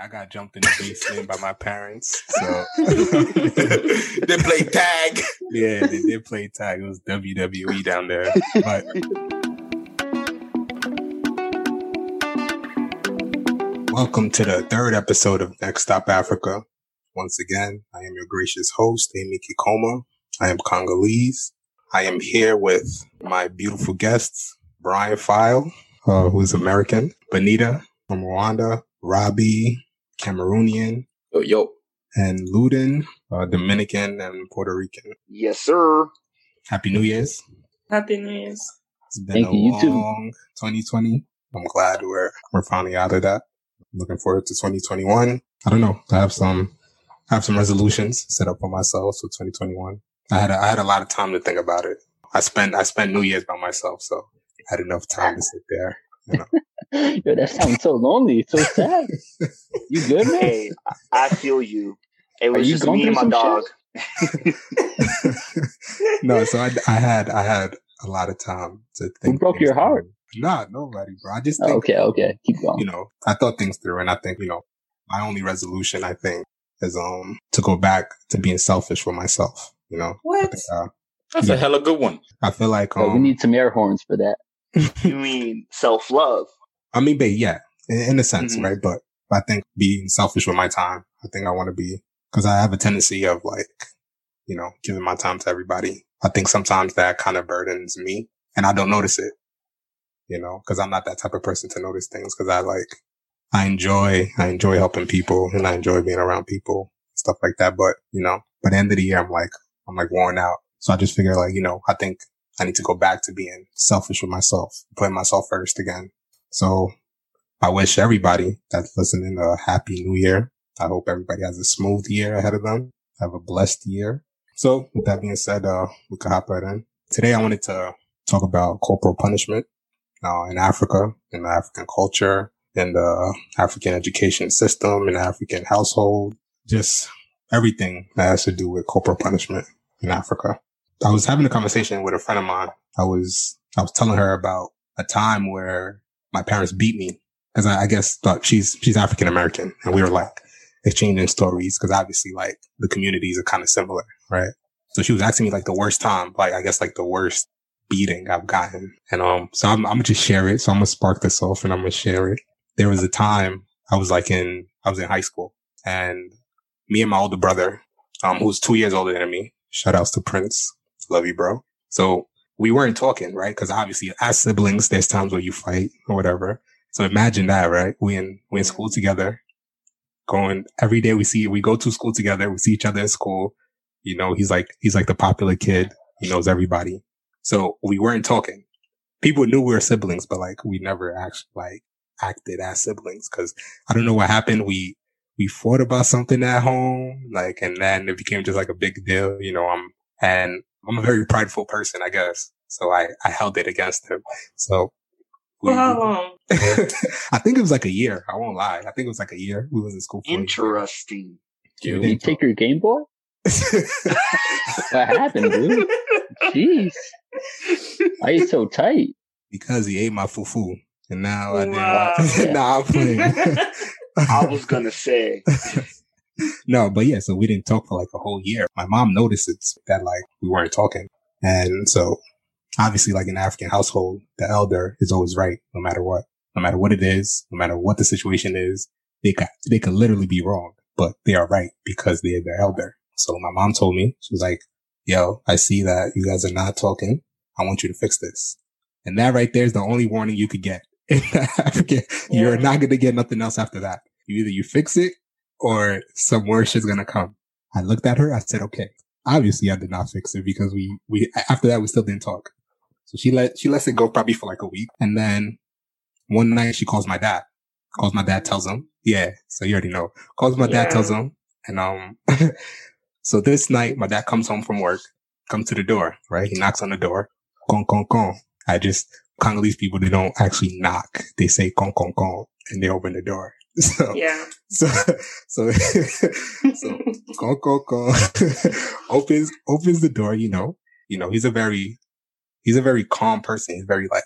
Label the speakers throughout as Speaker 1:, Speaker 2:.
Speaker 1: I got jumped in the basement by my parents. So
Speaker 2: they play tag.
Speaker 1: Yeah, they did play tag. It was WWE down there. But welcome to the third episode of Next Stop Africa. Once again, I am your gracious host, Amy Kikoma. I am Congolese. I am here with my beautiful guests, Brian File, uh, who's American, Benita from Rwanda, Robbie, Cameroonian,
Speaker 2: Yo, yo.
Speaker 1: and Luden, uh, Dominican and Puerto Rican.
Speaker 3: Yes, sir.
Speaker 1: Happy New Year's.
Speaker 4: Happy New Year's.
Speaker 1: It's been
Speaker 5: Thank
Speaker 1: a
Speaker 5: you, you too.
Speaker 1: long 2020. I'm glad we're we're finally out of that. Looking forward to 2021. I don't know. I have some I have some resolutions set up for myself for 2021. I had a, I had a lot of time to think about it. I spent I spent New Year's by myself, so I had enough time to sit there. You know.
Speaker 5: Yo, that sounds so lonely, so sad. You good, man?
Speaker 3: Hey, I, I feel you. It was
Speaker 5: you
Speaker 3: just me and my dog.
Speaker 1: no, so I, I had I had a lot of time to think.
Speaker 5: broke
Speaker 1: things
Speaker 5: your heart?
Speaker 1: through. Nah, nobody, bro. I just
Speaker 5: Oh,
Speaker 1: think
Speaker 5: okay, okay. Keep going.
Speaker 1: you know, I thought things through and I think, you know, my only resolution, I think, is, um, to go back to being selfish for myself, you know? I,
Speaker 4: What?
Speaker 1: think, uh,
Speaker 2: That's
Speaker 1: Yeah.
Speaker 2: a hella good one.
Speaker 1: I feel like,
Speaker 5: Oh, we
Speaker 1: um,
Speaker 5: need some air horns for that.
Speaker 3: You mean self love?
Speaker 1: I mean, but yeah, in, in a sense,
Speaker 3: Mhm.
Speaker 1: right? But I think being selfish with my time, I think I want to be, cause I have a tendency of like, you know, giving my time to everybody. I think sometimes that kind of burdens me and I don't notice it, you know, cause I'm not that type of person to notice things. Cause I like, I enjoy, I enjoy helping people and I enjoy being around people, stuff like that. But, you know, by the end of the year, I'm like, I'm like worn out. So I just figure like, you know, I think I need to go back to being selfish with myself, putting myself first again. So I wish everybody that's listening a happy new year. I hope everybody has a smooth year ahead of them. Have a blessed year. So with that being said, uh, we can hop right in. Today I wanted to talk about corporal punishment, uh, in Africa, in the African culture, in the African education system, in the African household, just everything that has to do with corporal punishment in Africa. I was having a conversation with a friend of mine. I was, I was telling her about a time where my parents beat me because I, I guess thought she's, she's African American and we were like exchanging stories because obviously like the communities are kind of similar, right? So she was asking me like the worst time, like I guess like the worst beating I've gotten. And, um, so I'm, I'm gonna just share it. So I'm gonna spark this off and I'm gonna share it. There was a time I was like in, I was in high school and me and my older brother, um, who's two years older than me, shout outs to Prince. Love you, bro. So we weren't talking, right? Cause obviously as siblings, there's times where you fight or whatever. So imagine that, right? We in, we in school together, going every day we see, we go to school together. We see each other in school. You know, he's like, he's like the popular kid. He knows everybody. So we weren't talking. People knew we were siblings, but like we never actually like acted as siblings. Cause I don't know what happened. We, we fought about something at home, like, and then it became just like a big deal. You know, I'm, and I'm a very prideful person, I guess. So I, I held it against him. So we,
Speaker 4: For how long?
Speaker 1: I think it was like a year. I won't lie. I think it was like a year. We was in school for.
Speaker 3: Interesting.
Speaker 1: You
Speaker 5: Did you take your Game Boy? What happened, dude? Jeez. Why you so tight?
Speaker 1: because he ate my fufu. And now I didn't. nah, I'm playing.
Speaker 3: I was gonna say.
Speaker 1: No, but yeah, so we didn't talk for like a whole year. My mom notices that like we weren't talking. And so obviously like in an African household, the elder is always right, no matter what, no matter what it is, no matter what the situation is, they could, they could literally be wrong, but they are right because they're the elder. So my mom told me, she was like, yo, I see that you guys are not talking. I want you to fix this. And that right there is the only warning you could get. in African. You're not going to get nothing else after that. You either you fix it or some worse shit's gonna come. I looked at her. I said, okay. Obviously, I did not fix it because we, we, after that, we still didn't talk. So she let, she lets it go probably for like a week. And then one night she calls my dad, calls my dad, tells him, yeah. So you already know, calls my dad, tells him. And, um, so this night my dad comes home from work, comes to the door, right? He knocks on the door. Con, con, con. I just, Congolese people, they don't actually knock. They say con, con, con, and they open the door. So,
Speaker 4: Yeah.
Speaker 1: so, so, so, go, go, go, opens, opens the door, you know, you know, he's a very, he's a very calm person. He's very like,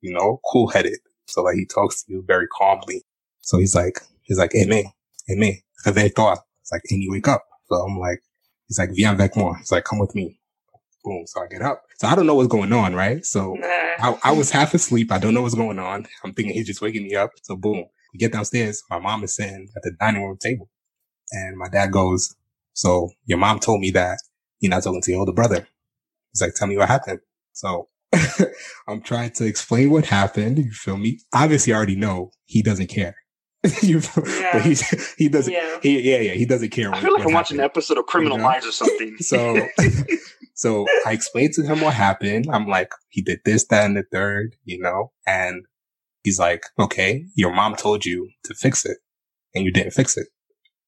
Speaker 1: you know, cool headed. So like he talks to you very calmly. So he's like, he's like, Hey man, hey they thought it's like, and you wake up. So I'm like, he's like, viens avec moi. He's like, come with me. Boom. So I get up. So I don't know what's going on, right? So
Speaker 4: Nah.
Speaker 1: I, I was half asleep. I don't know what's going on. I'm thinking he's just waking me up. So boom, we get downstairs. My mom is sitting at the dining room table and my dad goes, so your mom told me that you're not talking to your older brother. He's like, tell me what happened. So I'm trying to explain what happened. You feel me? Obviously I already know he doesn't care. you feel,
Speaker 4: Yeah.
Speaker 1: but he, he doesn't,
Speaker 4: Yeah.
Speaker 1: he, yeah, yeah, he doesn't care.
Speaker 3: I
Speaker 1: what-
Speaker 3: feel like
Speaker 1: what
Speaker 3: I'm watching an episode of Criminal
Speaker 1: You know?
Speaker 3: Minds or something.
Speaker 1: So, so I explained to him what happened. I'm like, he did this, that, and the third, you know, and he's like, okay, your mom told you to fix it and you didn't fix it.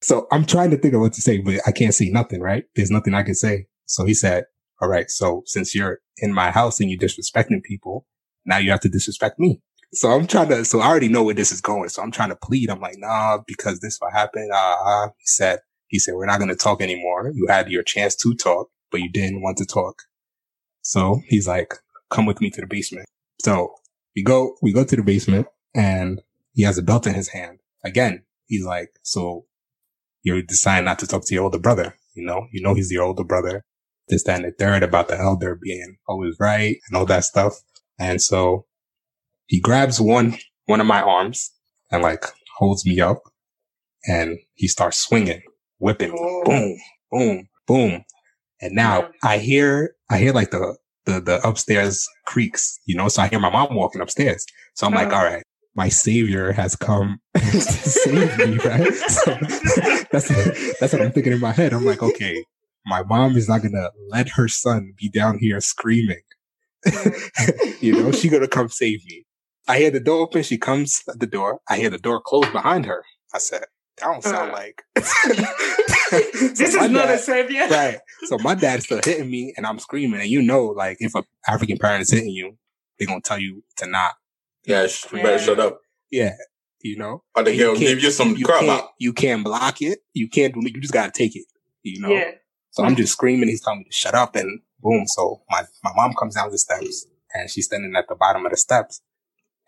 Speaker 1: So I'm trying to think of what to say, but I can't say nothing, right? There's nothing I can say. So he said, all right. So since you're in my house and you're disrespecting people, now you have to disrespect me. So I'm trying to, so I already know where this is going. So I'm trying to plead. I'm like, nah, because this what happened. Uh, he said, he said, we're not going to talk anymore. You had your chance to talk, but you didn't want to talk. So he's like, come with me to the basement. So we go, we go to the basement and he has a belt in his hand. Again, he's like, so you're deciding not to talk to your older brother. You know, you know, he's your older brother. This, that, and the third about the elder being always right and all that stuff. And so he grabs one, one of my arms and like holds me up and he starts swinging, whipping. Boom, boom, boom. And now I hear, I hear like the, the, the upstairs creaks, you know, so I hear my mom walking upstairs. So I'm like,
Speaker 4: Uh-huh.
Speaker 1: all right, my savior has come to save me, right? So that's, that's what I'm thinking in my head. I'm like, okay, my mom is not going to let her son be down here screaming. you know, she gonna come save me. I hear the door open. She comes at the door. I hear the door close behind her. I said, that don't sound
Speaker 4: Uh.
Speaker 1: like.
Speaker 4: this
Speaker 1: So
Speaker 4: is
Speaker 1: my
Speaker 4: not a
Speaker 1: dad-
Speaker 4: savior.
Speaker 1: right. So my dad's still hitting me and I'm screaming. And you know, like if a African parent is hitting you, they're going to tell you to not.
Speaker 2: Yeah, sh- you better shut up.
Speaker 1: Yeah. You know,
Speaker 2: Or they
Speaker 1: You
Speaker 2: will
Speaker 1: can't-
Speaker 2: give you some
Speaker 1: you
Speaker 2: crap
Speaker 1: can't,
Speaker 2: out.
Speaker 1: you can't block it. You can't do it. You just got to take it, you know?
Speaker 4: Yeah.
Speaker 1: So I'm just screaming. He's telling me to shut up and boom. So my, my mom comes down the steps and she's standing at the bottom of the steps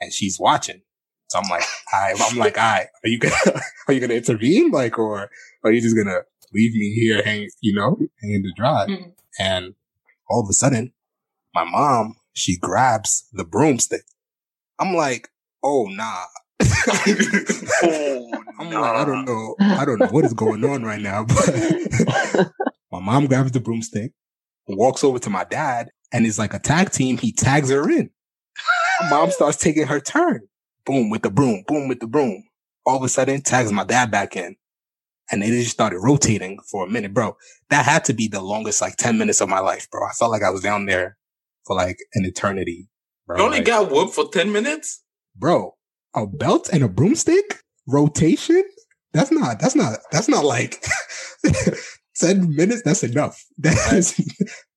Speaker 1: and she's watching. So I'm like, I, I'm like, I, are you gonna, are you gonna intervene? Like, or are you just gonna leave me here hanging, you know, hanging to dry?
Speaker 4: Mhm.
Speaker 1: And all of a sudden, my mom, she grabs the broomstick. I'm like, oh nah.
Speaker 3: Oh,
Speaker 1: I'm
Speaker 3: nah.
Speaker 1: like, I don't know. I don't know what is going on right now, but my mom grabs the broomstick, walks over to my dad, and it's like a tag team. He tags her in. My mom starts taking her turn. Boom with the broom, boom with the broom. All of a sudden, tags my dad back in. And they just started rotating for a minute, bro. That had to be the longest, like 10 minutes of my life, bro. I felt like I was down there for like an eternity. Bro.
Speaker 2: You only
Speaker 1: Like,
Speaker 2: got whooped for 10 minutes?
Speaker 1: bro, a belt and a broomstick rotation. That's not. That's not. That's not like ten minutes. That's enough. That is.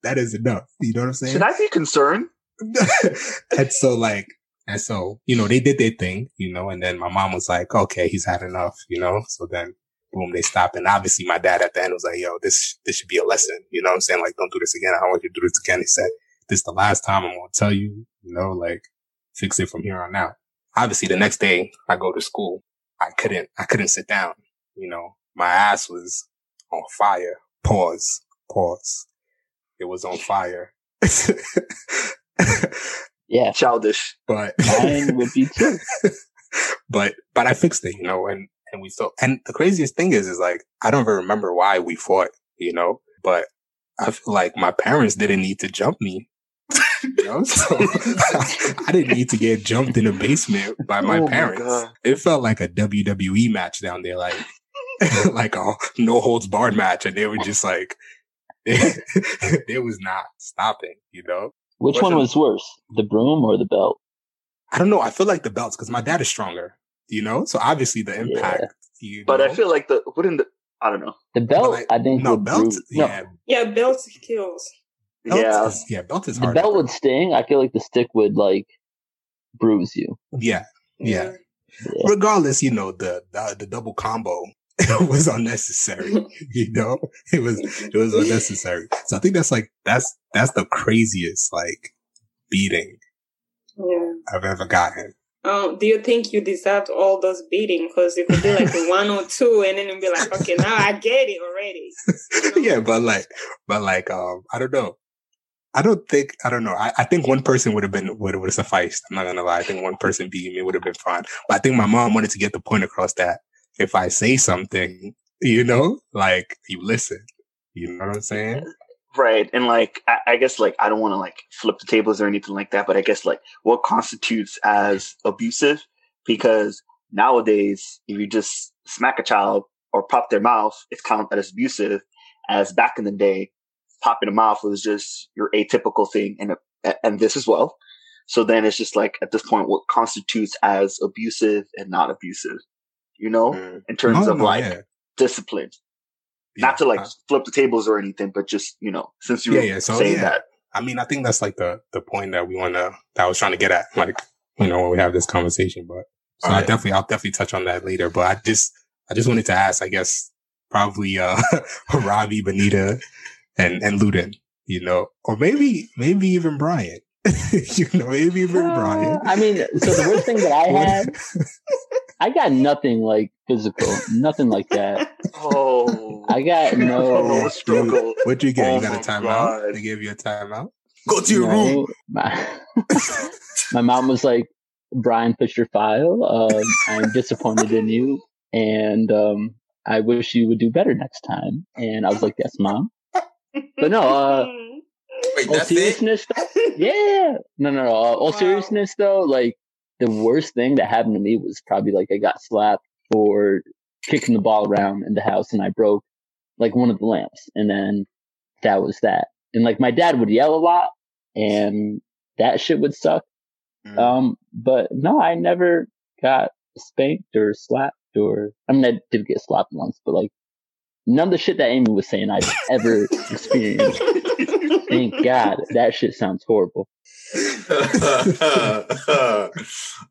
Speaker 1: That is enough. You know what I'm saying?
Speaker 3: Should I be concerned?
Speaker 1: and so like, and so you know they did their thing, you know, and then my mom was like, okay, he's had enough, you know. So then, boom, they stopped, and obviously my dad at the end was like, yo, this this should be a lesson, you know I'm saying? Like, don't do this again. I don't want you to do this again. He said, this is the last time I'm gonna tell you, you know, like, fix it from here on out. Obviously, the next day I go to school. I couldn't, I couldn't sit down. You know, my ass was on fire. Pause. Pause. It was on fire.
Speaker 5: Yeah,
Speaker 3: Childish.
Speaker 1: but
Speaker 5: mine would be too.
Speaker 1: but but I fixed it, you know, and and we still and the craziest thing is is like I don't even remember why we fought, you know, but I feel like my parents didn't need to jump me. You know, so I didn't need to get jumped in the basement by my
Speaker 3: Oh
Speaker 1: parents.
Speaker 3: God.
Speaker 1: it felt like a WWE match down there, like like a no holds barred match, and they were just like there was not stopping, you know.
Speaker 5: Which
Speaker 2: What's
Speaker 5: one
Speaker 2: it-
Speaker 5: was worse, the broom or the belt?
Speaker 1: I don't know. I feel like the belts because my dad is stronger, you know. So obviously the impact. You
Speaker 3: But I feel like the wouldn't the I don't know.
Speaker 5: The belt,
Speaker 1: like-
Speaker 5: I think
Speaker 1: no
Speaker 5: would
Speaker 1: belt.
Speaker 5: bruise- no,
Speaker 1: Yeah,
Speaker 4: Yeah, belt kills.
Speaker 1: belt
Speaker 3: yeah.
Speaker 1: is, yeah, belt is
Speaker 5: the
Speaker 1: hard.
Speaker 5: belt would sting. I feel like the stick would like bruise you.
Speaker 1: yeah, yeah.
Speaker 5: Yeah.
Speaker 1: Regardless, you know the the, the double combo was unnecessary. you know, it was it was unnecessary. So I think that's like that's that's the craziest like beating
Speaker 4: Yeah.
Speaker 1: I've ever gotten.
Speaker 4: Um, do you think you deserved all those beating? Because it could be like one or two, and then it'd be like, okay, now I get it already. You know?
Speaker 1: yeah, but like, but like, um, I don't know. I don't think I don't know. I, I think one person would have been would would have sufficed. I'm not gonna lie. I think one person beating me would have been fine. But I think my mom wanted to get the point across that if I say something, you know, like you listen. You know what I'm saying?
Speaker 3: Right. And like, I, I guess like, I don't want to like flip the tables or anything like that, but I guess like what constitutes as abusive? Because nowadays, if you just smack a child or pop their mouth, it's counted as abusive. As back in the day, popping a mouth was just your atypical thing and, and this as well. So then it's just like at this point, what constitutes as abusive and not abusive, you know,
Speaker 1: Mm.
Speaker 3: in terms
Speaker 1: No,
Speaker 3: of
Speaker 1: no,
Speaker 3: like
Speaker 1: yeah.
Speaker 3: discipline
Speaker 1: Yeah,
Speaker 3: not to like
Speaker 1: I-
Speaker 3: flip the tables or anything, but just you know, since you
Speaker 1: Yeah,
Speaker 3: were
Speaker 1: yeah, so,
Speaker 3: saying
Speaker 1: yeah.
Speaker 3: that,
Speaker 1: I mean, I think that's like the the point that we want to that I was trying to get at, like you know, when we have this conversation. But so I definitely, I'll definitely touch on that later. But I just, I just wanted to ask, I guess, probably uh Robbie, Benita, and and Luden, you know, or maybe maybe even Brian, you know, maybe even Brian.
Speaker 5: Uh, I mean, so the worst thing that I had, I got nothing like physical, nothing like that.
Speaker 3: oh,
Speaker 5: I got
Speaker 3: oh,
Speaker 5: no.
Speaker 3: struggle.
Speaker 1: What'd you get?
Speaker 3: Oh
Speaker 1: you got a timeout?
Speaker 3: God.
Speaker 1: They gave you a timeout.
Speaker 2: Go to your
Speaker 5: no,
Speaker 2: room.
Speaker 5: My, my mom was like, Brian, push your file. Um, I'm disappointed in you, and um, I wish you would do better next time. And I was like, yes, mom. But no, uh,
Speaker 2: Wait,
Speaker 5: all
Speaker 2: that's it?
Speaker 5: seriousness, though, yeah, no, no, no. uh, All
Speaker 4: Wow.
Speaker 5: seriousness, though, like the worst thing that happened to me was probably like I got slapped for kicking the ball around in the house, and I broke like one of the lamps, and then that was that. And like my dad would yell a lot, and that shit would suck.
Speaker 1: Mm.
Speaker 5: Um, but no, I never got spanked or slapped, or I mean, I did get slapped once, but like none of the shit that Amy was saying I've ever experienced. Thank God. That shit sounds horrible.
Speaker 2: all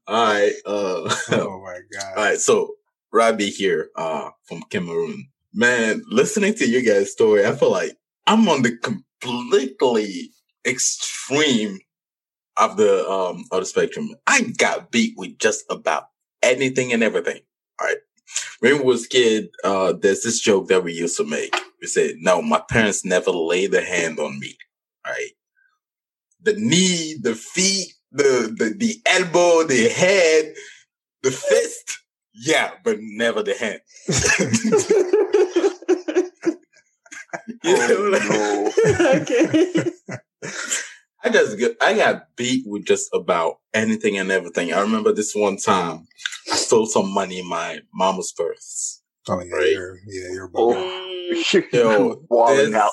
Speaker 2: right. Uh,
Speaker 1: Oh my god!
Speaker 2: all right. So Robbie here, uh, from Cameroon. Man, listening to you guys' story, I feel like I'm on the completely extreme of the um of the spectrum. I got beat with just about anything and everything. All right. When we was kid, uh, there's this joke that we used to make. We said, "No, my parents never laid a hand on me." Right? The knee, the feet, the the the elbow, the head, the fist. Yeah, but never the hand. You know, like-
Speaker 3: Oh,
Speaker 4: okay.
Speaker 2: I just get, I got beat with just about anything and everything. I remember this one time I stole some money in my mama's purse.
Speaker 1: Oh yeah,
Speaker 2: Right.
Speaker 1: you're yeah, you're
Speaker 3: Oh.
Speaker 2: Yo, this-
Speaker 3: out.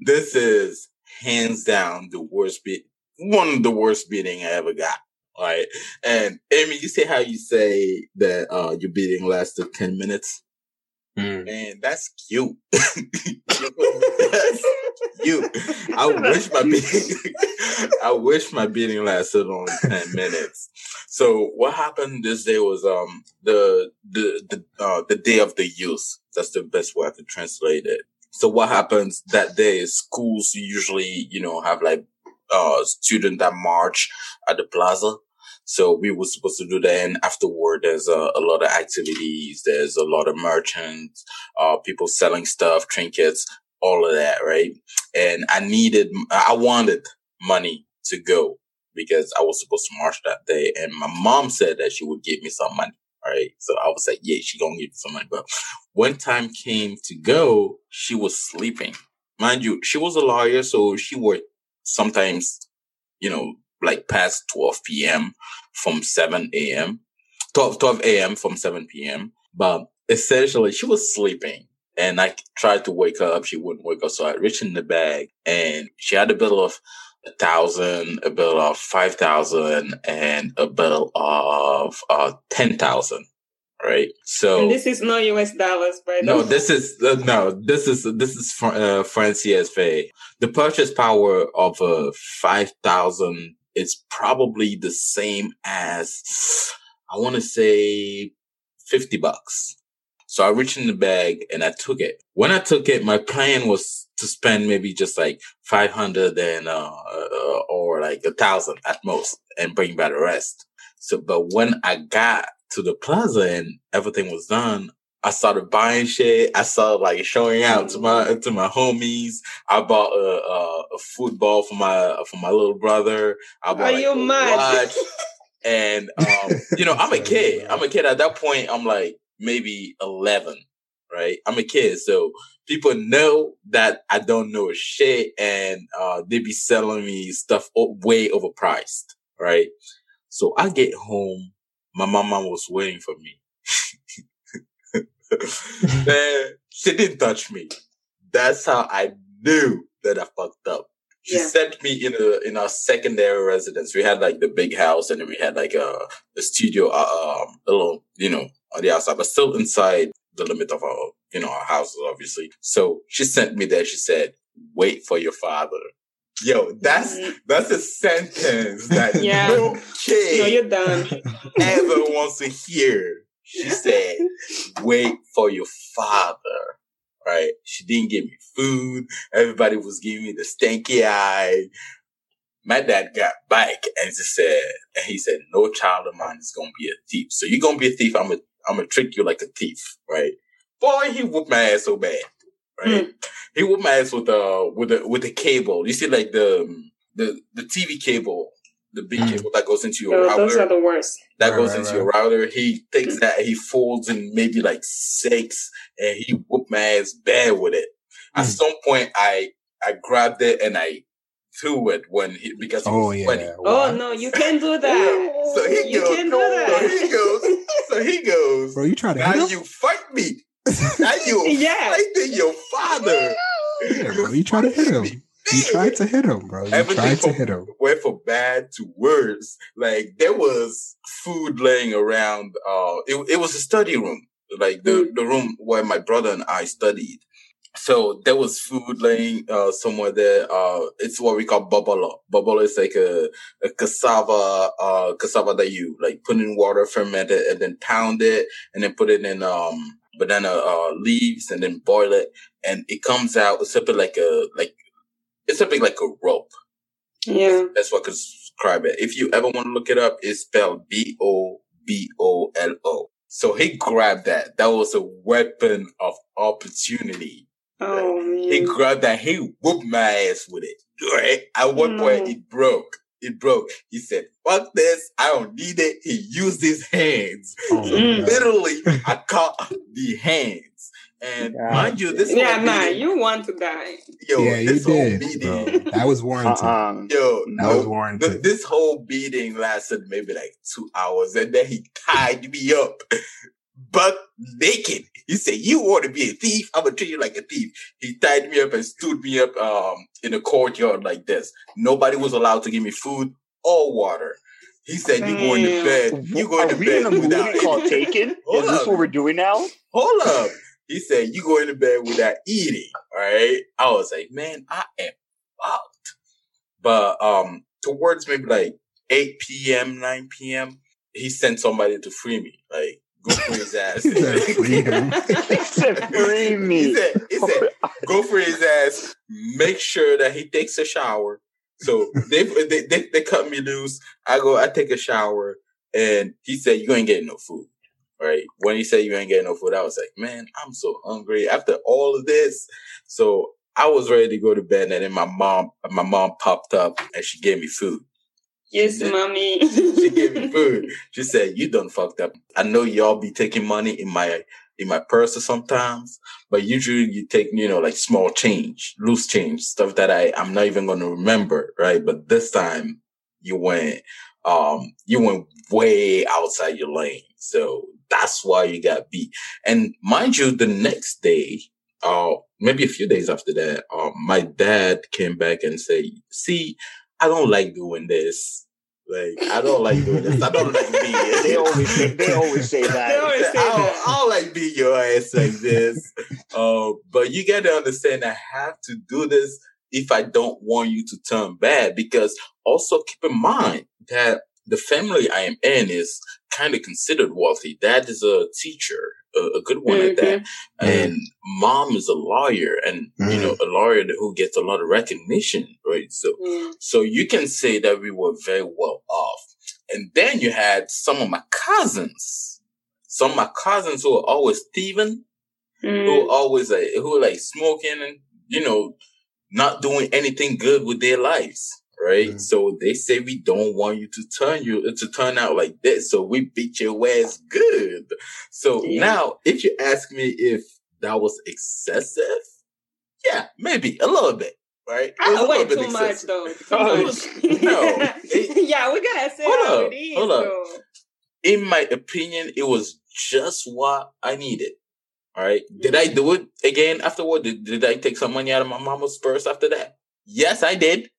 Speaker 2: This is hands down the worst beat, one of the worst beating I ever got. All right. And Amy, you see how you say that uh your beating lasted 10 minutes?
Speaker 1: Mm.
Speaker 2: Man, that's cute. that's cute. I wish my beating I wish my beating lasted only 10 minutes. So what happened this day was um the the the uh the day of the youth. That's the best way I can translate it. So what happens that day is schools usually, you know, have like uh student that march at the plaza. So we were supposed to do that, and afterward, there's a, a lot of activities. There's a lot of merchants, uh, people selling stuff, trinkets, all of that, right? And I needed, I wanted money to go because I was supposed to march that day, and my mom said that she would give me some money, right? So I was like, yeah, she gonna give me some money. But when time came to go, she was sleeping. Mind you, she was a lawyer, so she worked sometimes, you know, like past 12 p.m. from 7 a.m. 12, 12 a.m. from 7 p.m. But essentially she was sleeping and I tried to wake her up. She wouldn't wake up. So I reached in the bag and she had a bill of a thousand, a bill of 5,000 and a bill of, uh, 10,000. Right. So.
Speaker 4: and this is not US dollars, the
Speaker 2: No, this is uh, no, this is this is fr- uh, France CSFA. The purchase power of uh, five thousand is probably the same as I want to say fifty bucks. So I reached in the bag and I took it. When I took it, my plan was to spend maybe just like five hundred and uh, uh or like a thousand at most, and bring back the rest. So, but when I got to the plaza and everything was done, I started buying shit. I started like showing out to my to my homies. I bought a a, a football for my for my little brother. I bought
Speaker 4: Are
Speaker 2: like,
Speaker 4: you
Speaker 2: a
Speaker 4: mad?
Speaker 2: watch. And um, you know, I'm a kid. I'm a kid at that point. I'm like maybe 11, right? I'm a kid, so people know that I don't know shit, and uh, they be selling me stuff way overpriced, right? So I get home, my mama was waiting for me. Man, she didn't touch me. That's how I knew that I fucked up. She
Speaker 4: Yeah.
Speaker 2: sent me in a in our secondary residence. We had like the big house, and then we had like a, a studio, uh, um, a little, you know, on the outside, but still inside the limit of our, you know, our houses, obviously. So she sent me there. She said, "Wait for your father." Yo, that's that's a sentence that
Speaker 4: Yeah.
Speaker 2: no
Speaker 4: No, you're done.
Speaker 2: ever wants to hear. She said, wait for your father. Right? She didn't give me food. Everybody was giving me the stanky eye. My dad got back and he said, and he said, no child of mine is going to be a thief. So you're going to be a thief. I'm going to, I'm going to trick you like a thief. Right? Boy, he whooped my ass so bad. Right? He whooped my ass with uh with the with the cable. You see, like the the the TV cable, the big
Speaker 1: Mm.
Speaker 2: cable that goes into your
Speaker 4: Oh,
Speaker 2: router
Speaker 4: those are the worst.
Speaker 2: that
Speaker 1: Right,
Speaker 2: goes
Speaker 1: right,
Speaker 2: into
Speaker 1: right.
Speaker 2: your router. He takes that, he folds in maybe like six, and he whooped my ass bad with it. At
Speaker 1: Mm.
Speaker 2: some point, I I grabbed it and I threw it when he because he
Speaker 1: Oh
Speaker 2: was
Speaker 1: yeah.
Speaker 2: sweaty.
Speaker 4: Oh no, you can't do that.
Speaker 2: So he
Speaker 4: You
Speaker 2: goes,
Speaker 4: can't do
Speaker 2: so he goes, so he goes.
Speaker 1: Bro, you try to
Speaker 2: Now
Speaker 1: hit
Speaker 2: you fight me. Now you
Speaker 4: Yeah.
Speaker 2: fighting your father.
Speaker 1: Yeah, bro, you try to hit him. You tried to hit him, bro. You
Speaker 2: Everything
Speaker 1: tried to hit him.
Speaker 2: went from bad to worse. Like there was food laying around. Uh, it, it was a study room, like the,
Speaker 4: Mm.
Speaker 2: the room where my brother and I studied. So there was food laying uh, somewhere there. Uh, it's what we call bobolo. Bobolo is like a, a cassava, uh, cassava that you like put in water, ferment it, and then pound it, and then put it in um banana uh, leaves, and then boil it, and it comes out. It's something like a like it's something like a rope.
Speaker 4: Yeah.
Speaker 2: That's what I could describe it. If you ever want to look it up, it's spelled B O B O L O. So he grabbed that. That was a weapon of opportunity.
Speaker 4: Oh
Speaker 2: He
Speaker 4: man.
Speaker 2: grabbed that. He whooped my ass with it. Right? At one point, it broke. It broke. He said, fuck this. I don't need it. He used his hands.
Speaker 1: Oh, my
Speaker 4: Mm.
Speaker 2: Literally, I caught the hands. And
Speaker 5: God
Speaker 2: mind you, this
Speaker 4: Yeah,
Speaker 2: whole
Speaker 4: nah,
Speaker 2: meeting-
Speaker 4: you want to die.
Speaker 2: yo,
Speaker 1: yeah, you
Speaker 2: this whole
Speaker 1: did,
Speaker 2: meeting,
Speaker 1: bro. That was warranted.
Speaker 3: Uh-uh.
Speaker 2: yo,
Speaker 1: That
Speaker 2: no,
Speaker 1: was
Speaker 2: Th-
Speaker 1: warranted.
Speaker 2: this whole beating lasted maybe like two hours, and then he tied me up, buck naked. He said, "You want to be a thief? I'm gonna treat you like a thief." He tied me up and stood me up um in a courtyard like this. Nobody was allowed to give me food or water. He said, "You going to bed? You going
Speaker 3: Are
Speaker 2: to
Speaker 3: we
Speaker 2: bed
Speaker 3: in a
Speaker 2: without
Speaker 3: movie called. Taken?
Speaker 2: Hold
Speaker 3: Is this what we're doing now?
Speaker 2: Hold up." He said, "You going to bed without eating?" All right. I was like, "Man, I am fucked." But um, towards maybe like eight p.m., nine p.m., he sent somebody to free me. Like, go for his ass.
Speaker 1: He said, "Free him."
Speaker 3: He said, "Free me."
Speaker 2: He said, he said, go for his ass. Make sure that he takes a shower. So they, they they they cut me loose. I go, I take a shower, and he said, "You ain't getting no food." Right when he said you ain't getting no food, I was like, "Man, I'm so hungry after all of this." So I was ready to go to bed, and then my mom my mom popped up and she gave me food.
Speaker 4: yes,
Speaker 2: did.
Speaker 4: mommy.
Speaker 2: She gave me food. She said, "You done fucked up. I know y'all be taking money in my in my purse sometimes, but usually you take you know like small change, loose change, stuff that I I'm not even going to remember, right? But this time you went um you went way outside your lane, so that's why you got beat. And mind you, the next day." Uh, maybe a few days after that, um, my dad came back and said, "See, I don't like doing this. Like, I don't like doing this. I don't like being.
Speaker 3: They always say, they always say
Speaker 4: They
Speaker 3: that.
Speaker 4: always say
Speaker 2: I don't,
Speaker 4: that.
Speaker 2: I don't like being your ass like this. uh, but you got to understand, I have to do this if I don't want you to turn bad. Because also keep in mind that the family I am in is kind of considered wealthy. Dad is a teacher, a, a good one at that, mm-hmm. and mom is a lawyer, and you know mm-hmm. a lawyer who gets a lot of recognition, right? So
Speaker 4: Yeah.
Speaker 2: so you can say that we were very well off. And then you had some of my cousins. Some of my cousins who were always thieving, who
Speaker 4: Mm.
Speaker 2: were always like, who were like smoking and, you know, not doing anything good with their lives. Right.
Speaker 1: Mm.
Speaker 2: So they say we don't want you to turn you to turn out like this. So we beat your ass good. So
Speaker 4: Yeah.
Speaker 2: now if you ask me if that was excessive, yeah, maybe a little bit. Right. It was a little
Speaker 4: way
Speaker 2: bit
Speaker 4: too much though. Too
Speaker 2: Oh,
Speaker 4: much.
Speaker 2: no. It-
Speaker 4: yeah, we gotta say
Speaker 2: Hold up,
Speaker 4: is
Speaker 2: hold up. in my opinion, it was just what I needed. All right. Did I do it again afterward? Did, did I take some money out of my mama's purse after that? Yes, I did.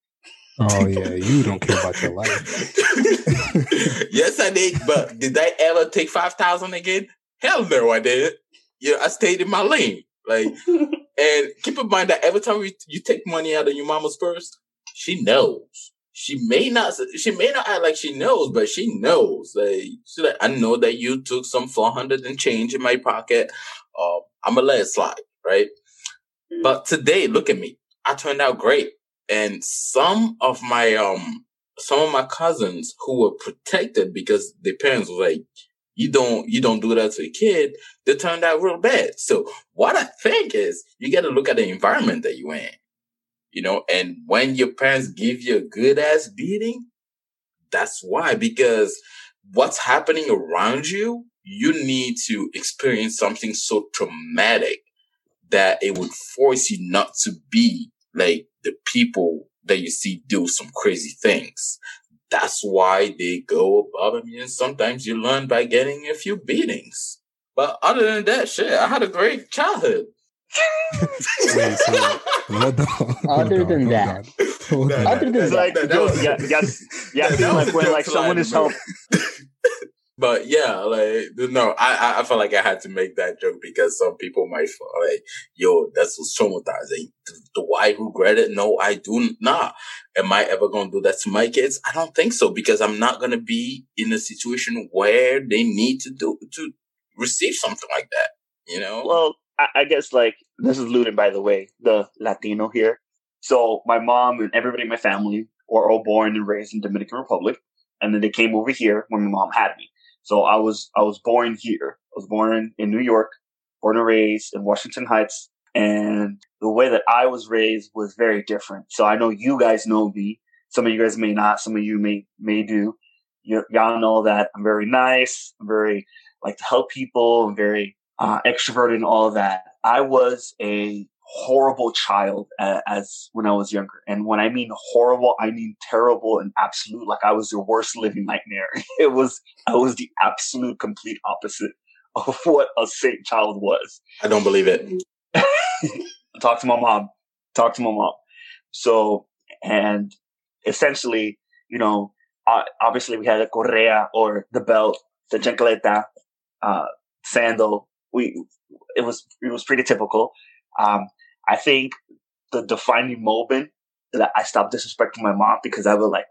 Speaker 1: Oh yeah, you don't care about your life.
Speaker 2: yes, I did. But did I ever take 5,000 again? Hell no, I didn't. Yeah, I stayed in my lane. Like, and keep in mind that every time you, you take money out of your mama's purse, she knows. She may not. She may not act like she knows, but she knows. Like, she's like, I know that you took some four hundred and change in my pocket. Uh, I'm gonna let it slide, right? But today, look at me. I turned out great, and some of my um, some of my cousins who were protected because their parents were like, "You don't, you don't do that to a kid." They turned out real bad. So what I think is, you got to look at the environment that you're in you know, and when your parents give you a good ass beating, that's why, because what's happening around you, you need to experience something so traumatic that it would force you not to be like the people that you see do some crazy things. That's why they go above and beyond. Sometimes you learn by getting a few beatings. But other than that, shit, I had a great childhood.
Speaker 1: Wait, so what the, hold
Speaker 5: Other
Speaker 1: on,
Speaker 5: than
Speaker 1: hold
Speaker 5: that.
Speaker 1: on, hold on.
Speaker 5: Other than
Speaker 3: It's
Speaker 5: that,
Speaker 3: like
Speaker 2: that- that
Speaker 3: yo,
Speaker 2: was-
Speaker 3: yeah, yeah, yeah. feel like when like someone is
Speaker 2: bro. But yeah, like no, I I- felt like I had to make that joke because some people might feel like, yo, that's was traumatizing. Do, do I regret it? No, I do not. Am I ever gonna do that to my kids? I don't think so because I'm not gonna be in a situation where they need to do to receive something like that. You know?
Speaker 3: Well, I, I guess like this is Luden, by the way, the Latino here. So my mom and everybody in my family were all born and raised in Dominican Republic, and then they came over here when my mom had me. So I was I was born here. I was born in New York, born and raised in Washington Heights, and the way that I was raised was very different. So I know you guys know me. Some of you guys may not. Some of you may may do. You, y'all know that I'm very nice. I'm very like to help people. I'm very uh, extroverted and all of that. I was a horrible child uh, as when I was younger. And when I mean horrible, I mean terrible and absolute. Like I was your worst living nightmare. It was, I was the absolute complete opposite of what a saint child was.
Speaker 2: I don't believe it.
Speaker 3: Talk to my mom. Talk to my mom. So, and essentially, you know, uh, obviously we had a correa or the belt, the chancleta, uh, sandal. We, it was, it was pretty typical. Um, I think the defining moment that I stopped disrespecting my mom because I would like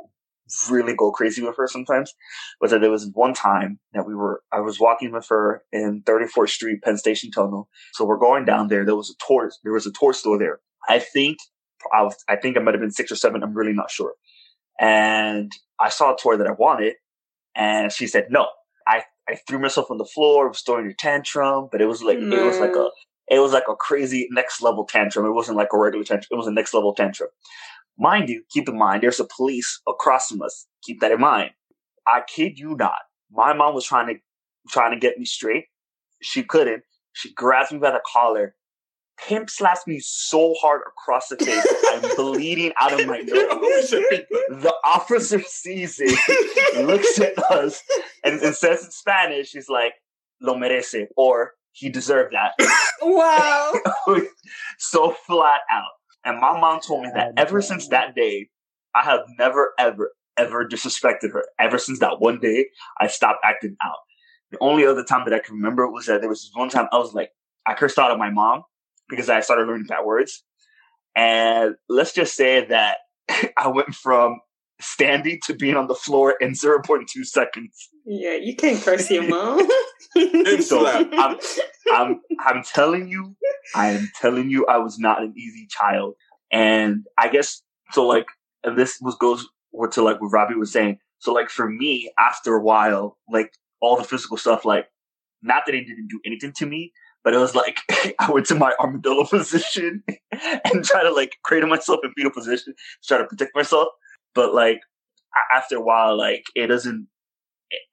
Speaker 3: really go crazy with her sometimes was that there was one time that we were, I was walking with her in 34th Street, Penn Station Tunnel. So we're going down there. There was a tour, there was a tour store there. I think I was, I think I might have been six or seven. I'm really not sure. And I saw a toy that I wanted and she said no. I, I threw myself on the floor, was throwing a tantrum, but it was like, it was like a. it was like a crazy next level tantrum. It wasn't like a regular tantrum. It was a next level tantrum. Mind you, keep in mind, there's a police across from us. Keep that in mind. I kid you not. My mom was trying to, trying to get me straight. She couldn't. She grabs me by the collar, pimp slaps me so hard across the face. I'm bleeding out of my nose. Oh, the officer sees it, looks at us, and, and says in Spanish, he's like, lo merece, or he deserved that.
Speaker 4: Wow.
Speaker 3: so flat out. And my mom told me that ever since that day, I have never, ever, ever disrespected her. Ever since that one day, I stopped acting out. The only other time that I can remember was that there was this one time I was like, I cursed out at my mom because I started learning bad words. And let's just say that I went from standing to being on the floor in 0.2 seconds.
Speaker 4: yeah, you can't curse your mom.
Speaker 3: So I'm, I'm, I'm telling you, I am telling you, I was not an easy child. And I guess, so like, and this was goes to like what Robbie was saying. So like for me, after a while, like all the physical stuff, like not that it didn't do anything to me, but it was like I went to my armadillo position and try to like cradle myself in fetal position, try to protect myself. But like after a while, like it doesn't.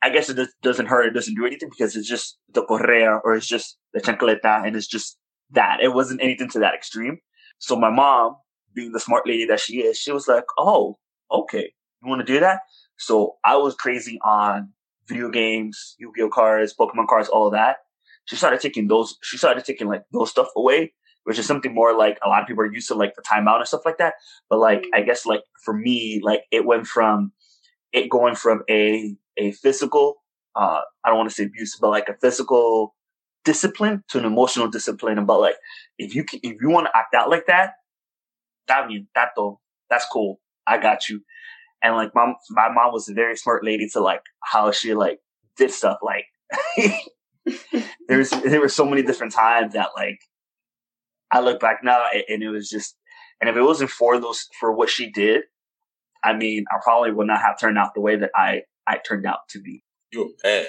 Speaker 3: I guess it doesn't hurt. It doesn't do anything because it's just the correa or it's just the chancleta and it's just that. It wasn't anything to that extreme. So my mom, being the smart lady that she is, she was like, "Oh, okay, you want to do that?" So I was crazy on video games, Yu-Gi-Oh cards, Pokemon cards, all of that. She started taking those. She started taking like those stuff away, which is something more like a lot of people are used to, like the timeout and stuff like that. But like, I guess like for me, like it went from it going from a a physical, uh, I don't want to say abuse, but like a physical discipline to an emotional discipline. About like, if you can, if you want to act out like that, that mean that though, that's cool. I got you. And like mom, my mom was a very smart lady to like how she like did stuff. Like there's there were so many different times that like I look back now and it was just, and if it wasn't for those for what she did, I mean, I probably would not have turned out the way that I I turned out to be.
Speaker 2: You're bad.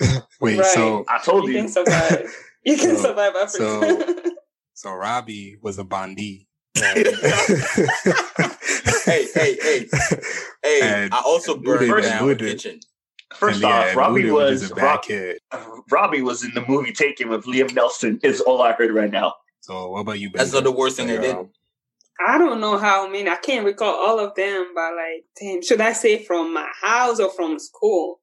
Speaker 1: Wait, right. so
Speaker 3: I told you,
Speaker 4: you can survive. You can so, survive Africa.
Speaker 1: So, so Robbie was a Bondi.
Speaker 2: hey, hey, hey, hey! And I also burned down the kitchen.
Speaker 3: First and off, yeah, Robbie was, was a bad Rob, kid. Robbie was in the movie Taken with Liam Neeson. Is all I heard right now.
Speaker 1: So what about you?
Speaker 2: Baby? That's not the worst thing they did.
Speaker 4: I don't know how many. I can't recall all of them, but like, damn, should I say from my house or from school?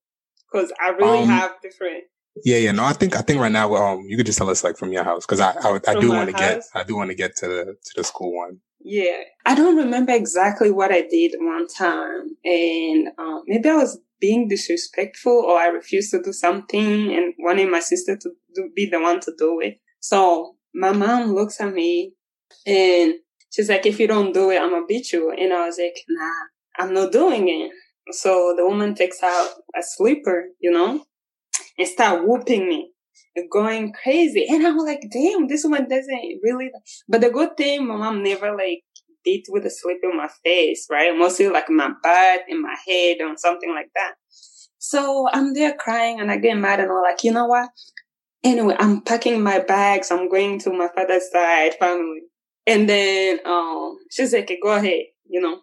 Speaker 4: Because I really um, have different.
Speaker 1: Yeah, yeah. No, I think I think right now, um, you could just tell us like from your house because I I, I do want to get I do want to get to the to the school one.
Speaker 4: Yeah, I don't remember exactly what I did one time, and um, maybe I was being disrespectful or I refused to do something and wanted my sister to do, be the one to do it. So my mom looks at me and she's like, if you don't do it, I'm gonna beat you. And I was like, nah, I'm not doing it. So the woman takes out a sleeper, you know, and start whooping me, going crazy. And I'm like, damn, this one doesn't really. But the good thing, my mom never like beat with a sleeper on my face, right? Mostly like my butt and my head or something like that. So I'm there crying and I get mad and I'm like, you know what? Anyway, I'm packing my bags. I'm going to my father's side family. And then, um, she's like, go ahead, you know.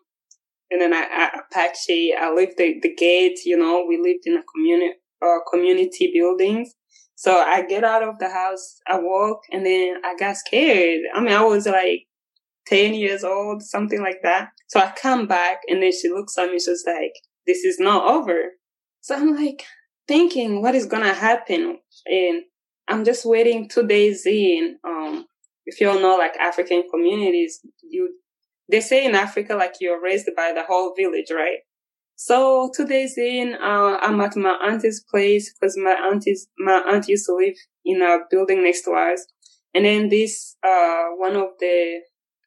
Speaker 4: And then I, I packed she, I left the, the gate, you know, we lived in a community, uh, community buildings. So I get out of the house, I walk, and then I got scared. I mean, I was like 10 years old, something like that. So I come back, and then she looks at me, she's like, this is not over. So I'm like thinking, what is gonna happen? And I'm just waiting two days in. Um, if you all know, like African communities, you, they say in Africa, like you're raised by the whole village, right? So two days in, uh, I'm at my auntie's place because my auntie's, my aunt used to live in a building next to us. And then this, uh, one of the,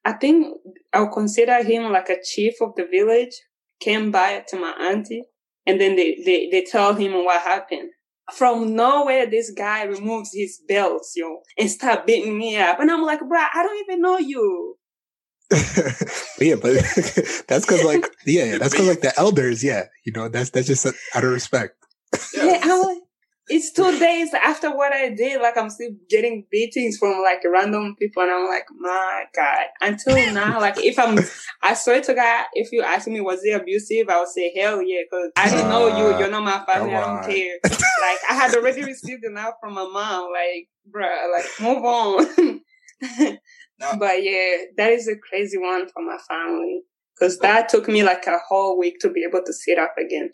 Speaker 4: I think I'll consider him like a chief of the village came by to my auntie and then they, they, they tell him what happened from nowhere, this guy removes his belts, yo, and start beating me up. And I'm like, bruh, I don't even know you.
Speaker 1: yeah, but that's because like, yeah, that's because like the elders, yeah, you know, that's that's just out of respect.
Speaker 4: Yeah, I'm like, it's two days after what I did. Like I'm still getting beatings from like random people, and I'm like, my God. Until now, like if I'm, I swear to God, if you ask me was it abusive, I would say hell yeah, because I didn't know you. You're not my family. I don't care. like I had already received enough from my mom. Like, bruh, like move on. no. But yeah, that is a crazy one for my family. Cause that took me like a whole week to be able to sit up again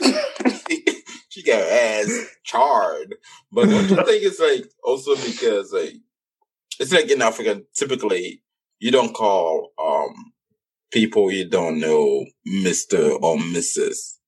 Speaker 2: she got ass charred. But don't you think it's like also because like it's like in Africa, typically you don't call um people you don't know Mr. or Mrs.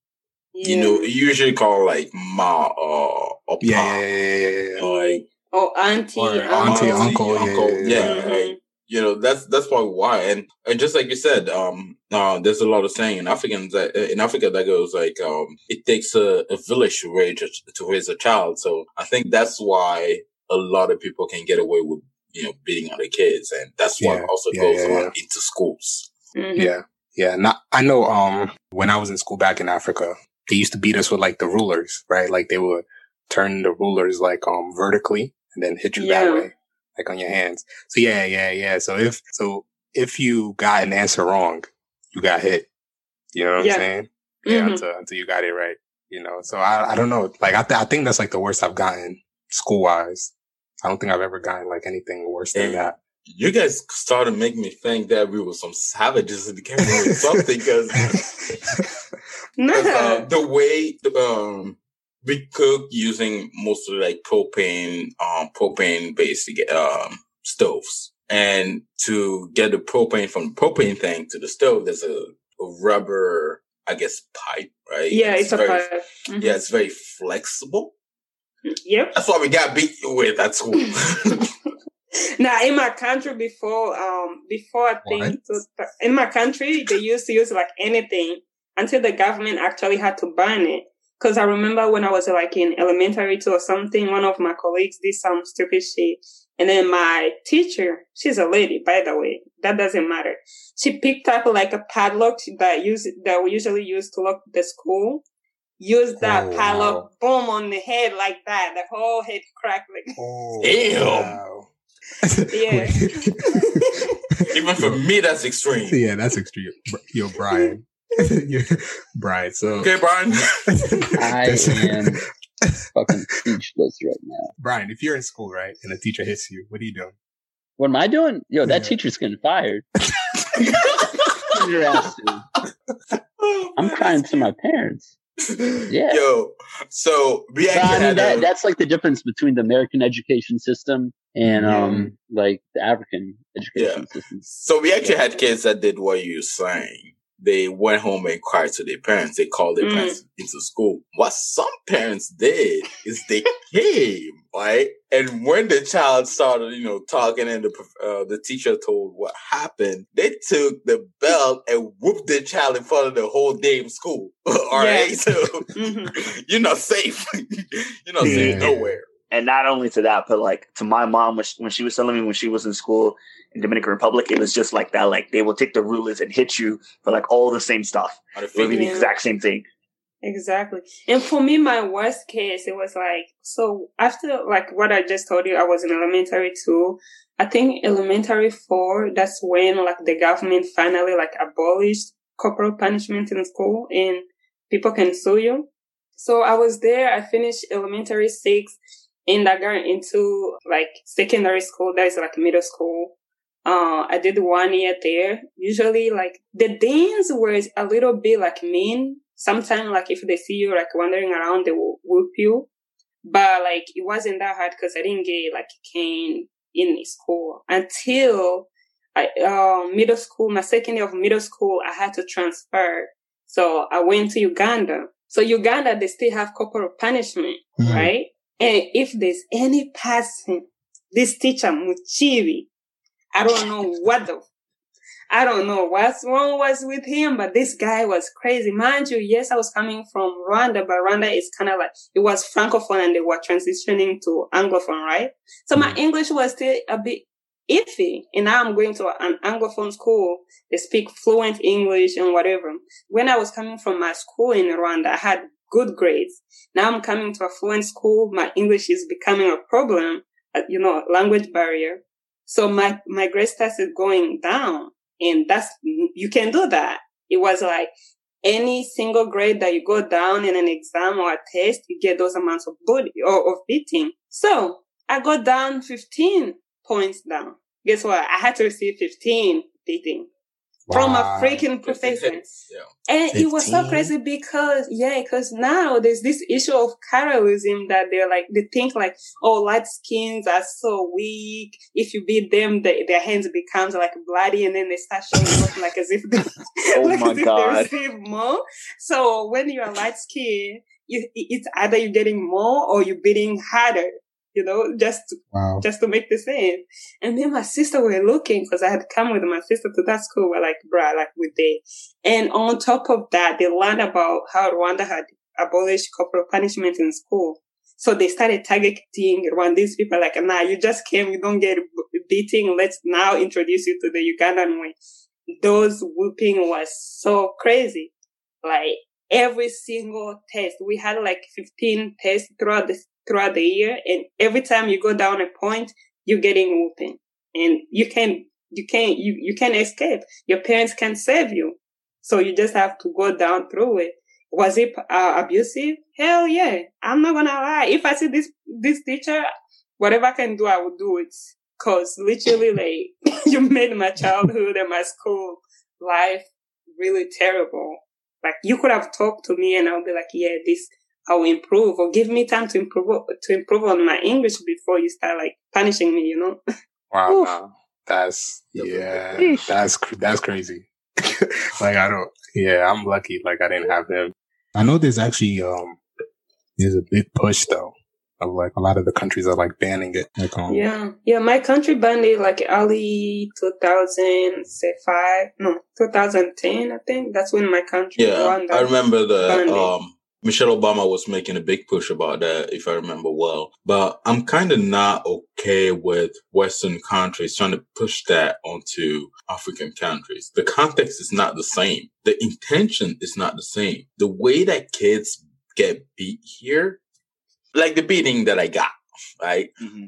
Speaker 2: Yeah. You know, you usually call like ma or, or
Speaker 1: yeah, yeah, yeah, yeah, yeah.
Speaker 4: like oh auntie,
Speaker 1: or auntie, auntie, uncle, uncle,
Speaker 2: yeah, yeah. yeah. Like, you know that's that's probably why. And and just like you said um uh, there's a lot of saying in africans that uh, in africa that goes like um it takes a, a village to raise a, to raise a child. So i think that's why a lot of people can get away with you know beating other kids. And that's why yeah, also yeah, goes yeah, on into schools.
Speaker 1: Mm-hmm. yeah. Yeah, not, I know, um, when I was in school back in Africa, they used to beat us with like the rulers, right? Like they would turn the rulers like, um, vertically and then hit you
Speaker 4: Yeah.
Speaker 1: that way, like on your hands. So yeah, yeah, yeah. So if, so if you got an answer wrong, you got hit. You know what
Speaker 4: Yeah.
Speaker 1: I'm saying? Yeah,
Speaker 4: Mhm.
Speaker 1: until, until you got it right. You know, so I, I don't know. Like I, th- I think that's like the worst I've gotten school wise. I don't think I've ever gotten like anything worse than
Speaker 2: Yeah.
Speaker 1: that.
Speaker 2: You guys started making me think that we were some savages in the game or something because uh, the way um, we cook using mostly like propane, um, propane based um, stoves. And to get the propane from the propane tank to the stove, there's a, a rubber, I guess, pipe, right?
Speaker 4: yeah, it's a
Speaker 2: very,
Speaker 4: pipe. Mhm.
Speaker 2: Yeah, it's very flexible.
Speaker 4: Yep.
Speaker 2: That's what we got beat with at school.
Speaker 4: now in my country before um before I think in my country they used to use like anything until the government actually had to ban it. Cause I remember when I was like in elementary two or something, one of my colleagues did some stupid shit. And then my teacher, she's a lady, by the way, that doesn't matter. She picked up like a padlock that use that we usually use to lock the school. Used that
Speaker 1: Oh,
Speaker 4: padlock, boom on the head like that. The whole head cracked like
Speaker 1: Oh,
Speaker 2: Damn.
Speaker 1: wow.
Speaker 4: Yeah.
Speaker 2: Even for me, that's extreme.
Speaker 1: yeah, that's extreme. Yo, Brian. Yeah, Brian. So
Speaker 2: Okay, Brian.
Speaker 5: I am fucking speechless right now.
Speaker 1: Brian, if you're in school, right, and a teacher hits you, what are you doing?
Speaker 5: What am I doing? Yo, that
Speaker 1: Yeah.
Speaker 5: teacher's getting fired. Your ass to- I'm crying to my parents. Yeah.
Speaker 2: Yo, so we
Speaker 5: But
Speaker 2: actually
Speaker 5: I mean, that,
Speaker 2: a,
Speaker 5: that's like the difference between the American education system and
Speaker 1: Yeah.
Speaker 5: um like the African education system.
Speaker 2: so we actually had kids that did what you're saying. They went home and cried to their parents. They called their
Speaker 4: Mm.
Speaker 2: parents into school. What some parents did is they came, right? And when the child started, you know, talking and the uh, the teacher told what happened, they took the belt and whooped the child in front of the whole damn school. All right,
Speaker 4: Yeah.
Speaker 2: so
Speaker 4: Mhm.
Speaker 2: you're not safe. you're not safe nowhere.
Speaker 3: and not only to that, but like to my mom when she, when she was telling me when she was in school in Dominican Republic, it was just like that. Like they will take the rulers and hit you for like all the same stuff.
Speaker 2: On the
Speaker 3: It would be the exact same thing.
Speaker 4: Exactly. And for me, my worst case, it was like, so after like what I just told you, I was in elementary two. I think elementary four, that's when like the government finally like abolished corporal punishment in school and people can sue you. So I was there. I finished elementary six and I got into like secondary school. That is like middle school. Uh, I did one year there. Usually like the deans were a little bit like mean. Sometimes like if they see you like wandering around, they will whoop you. But like it wasn't that hard because I didn't get like a cane in school until I, uh, middle school, my second year of middle school, I had to transfer. So I went to Uganda. So Uganda, they still have corporal punishment,
Speaker 1: Mhm.
Speaker 4: right? And if there's any person, this teacher Muchibi, I don't know what the, I don't know what's wrong was with him, but this guy was crazy. Mind you, yes, I was coming from Rwanda, but Rwanda is kind of like, it was Francophone and they were transitioning to Anglophone, right? So my English was still a bit iffy. And now I'm going to an Anglophone school. They speak fluent English and whatever. When I was coming from my school in Rwanda, I had good grades. Now I'm coming to a fluent school. My English is becoming a problem, uh, you know, language barrier. So my, my grade started going down and that's, you can do that. It was like any single grade that you go down in an exam or a test, you get those amounts of bully or of beating. So I got down 15 points down. Guess what? I had to receive 15 beating from a
Speaker 1: Wow.
Speaker 4: freaking professor.
Speaker 2: Yeah.
Speaker 4: And it was so crazy because, yeah, because now there's this issue of colorism that they're like, they think like, oh, light skins are so weak. If you beat them, they, their hands becomes like bloody and then they start showing up like as if they,
Speaker 3: Oh
Speaker 4: like
Speaker 3: my
Speaker 4: as if
Speaker 3: God.
Speaker 4: they receive more. So when you're light skin, you, it's either you're getting more or you're beating harder, you know, just
Speaker 1: Wow.
Speaker 4: just to make the same. And then my sister were looking because I had come with my sister to that school. We're like, bruh, like we did. And on top of that, they learned about how Rwanda had abolished corporal punishment in school. So they started targeting Rwandese people like, nah, you just came, you don't get beating. Let's now introduce you to the Ugandan way. those whooping was so crazy. Like every single test, we had like 15 tests throughout the, throughout the year. And every time you go down a point, you're getting whooping and you can't, you can't, you, you can't escape. Your parents can't save you. So you just have to go down through it. Was it uh, abusive? Hell yeah. I'm not gonna lie. If I see this, this teacher, whatever I can do, I will do it. Cause literally like you made my childhood and my school life really terrible. Like you could have talked to me and I'll be like, yeah, this, I will improve or give me time to improve, to improve on my English before you start like punishing me, you know?
Speaker 1: Wow. wow. That's, yeah, that's, that's crazy. like I don't, yeah, I'm lucky. Like I didn't have him. I know there's actually, um, there's a big push though of like a lot of the countries are like banning it. Like, um,
Speaker 4: yeah, yeah, my country banned it like early 2005, no, 2010, I think. That's when my country.
Speaker 2: Yeah, I remember the um, Michelle Obama was making a big push about that, if I remember well. But I'm kind of not okay with Western countries trying to push that onto African countries. The context is not the same. The intention is not the same. The way that kids get beat here like the beating that I got, right? Mm-hmm.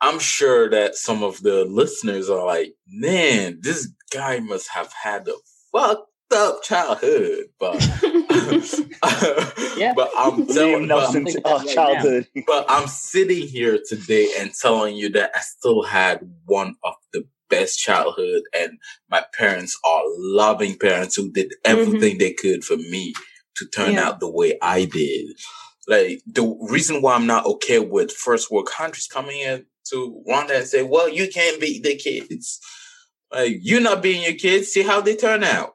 Speaker 2: I'm sure that some of the listeners are like, man, this guy must have had a fucked up childhood, but yeah. but I'm telling
Speaker 3: Nelson's but, childhood.
Speaker 2: but I'm sitting here today and telling you that I still had one of the best childhood, and my parents are loving parents who did mm-hmm. everything mm-hmm. they could for me to turn yeah. out the way I did. Like the reason why I'm not okay with first world countries coming in to Rwanda and say, well, you can't beat the kids. Like you're not being your kids. See how they turn out.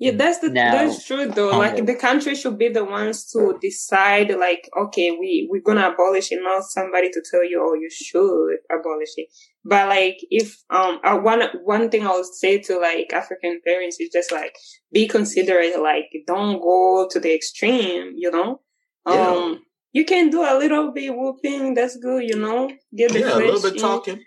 Speaker 4: Yeah, that's the that's true though. Like the country should be the ones to decide. Like, okay, we we're gonna abolish it, not somebody to tell you, oh, you should abolish it. But like, if um, uh, one one thing I would say to like African parents is just like be considerate. Like, don't go to the extreme. You know, yeah. Um, you can do a little bit whooping. That's good, you know.
Speaker 2: Get the yeah, a little bit in. talking.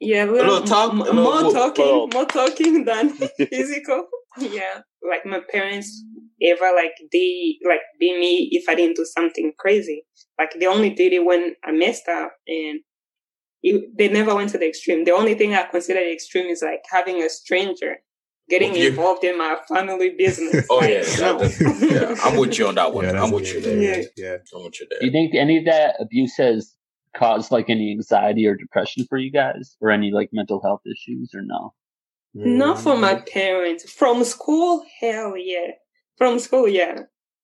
Speaker 4: Yeah, a little, a little talk, m- a little more whoop. talking, more talking than physical. yeah, like my parents ever like they like be me if I didn't do something crazy. Like they only did it when I messed up, and it, they never went to the extreme. The only thing I consider extreme is like having a stranger getting involved in my family business.
Speaker 2: oh yeah, yeah, I'm with you on that one. Yeah, I'm with you there. Yeah. yeah, I'm with you there.
Speaker 5: Do you think any of that abuse has caused like any anxiety or depression for you guys, or any like mental health issues, or no?
Speaker 4: Not for my parents. From school, hell yeah. From school, yeah.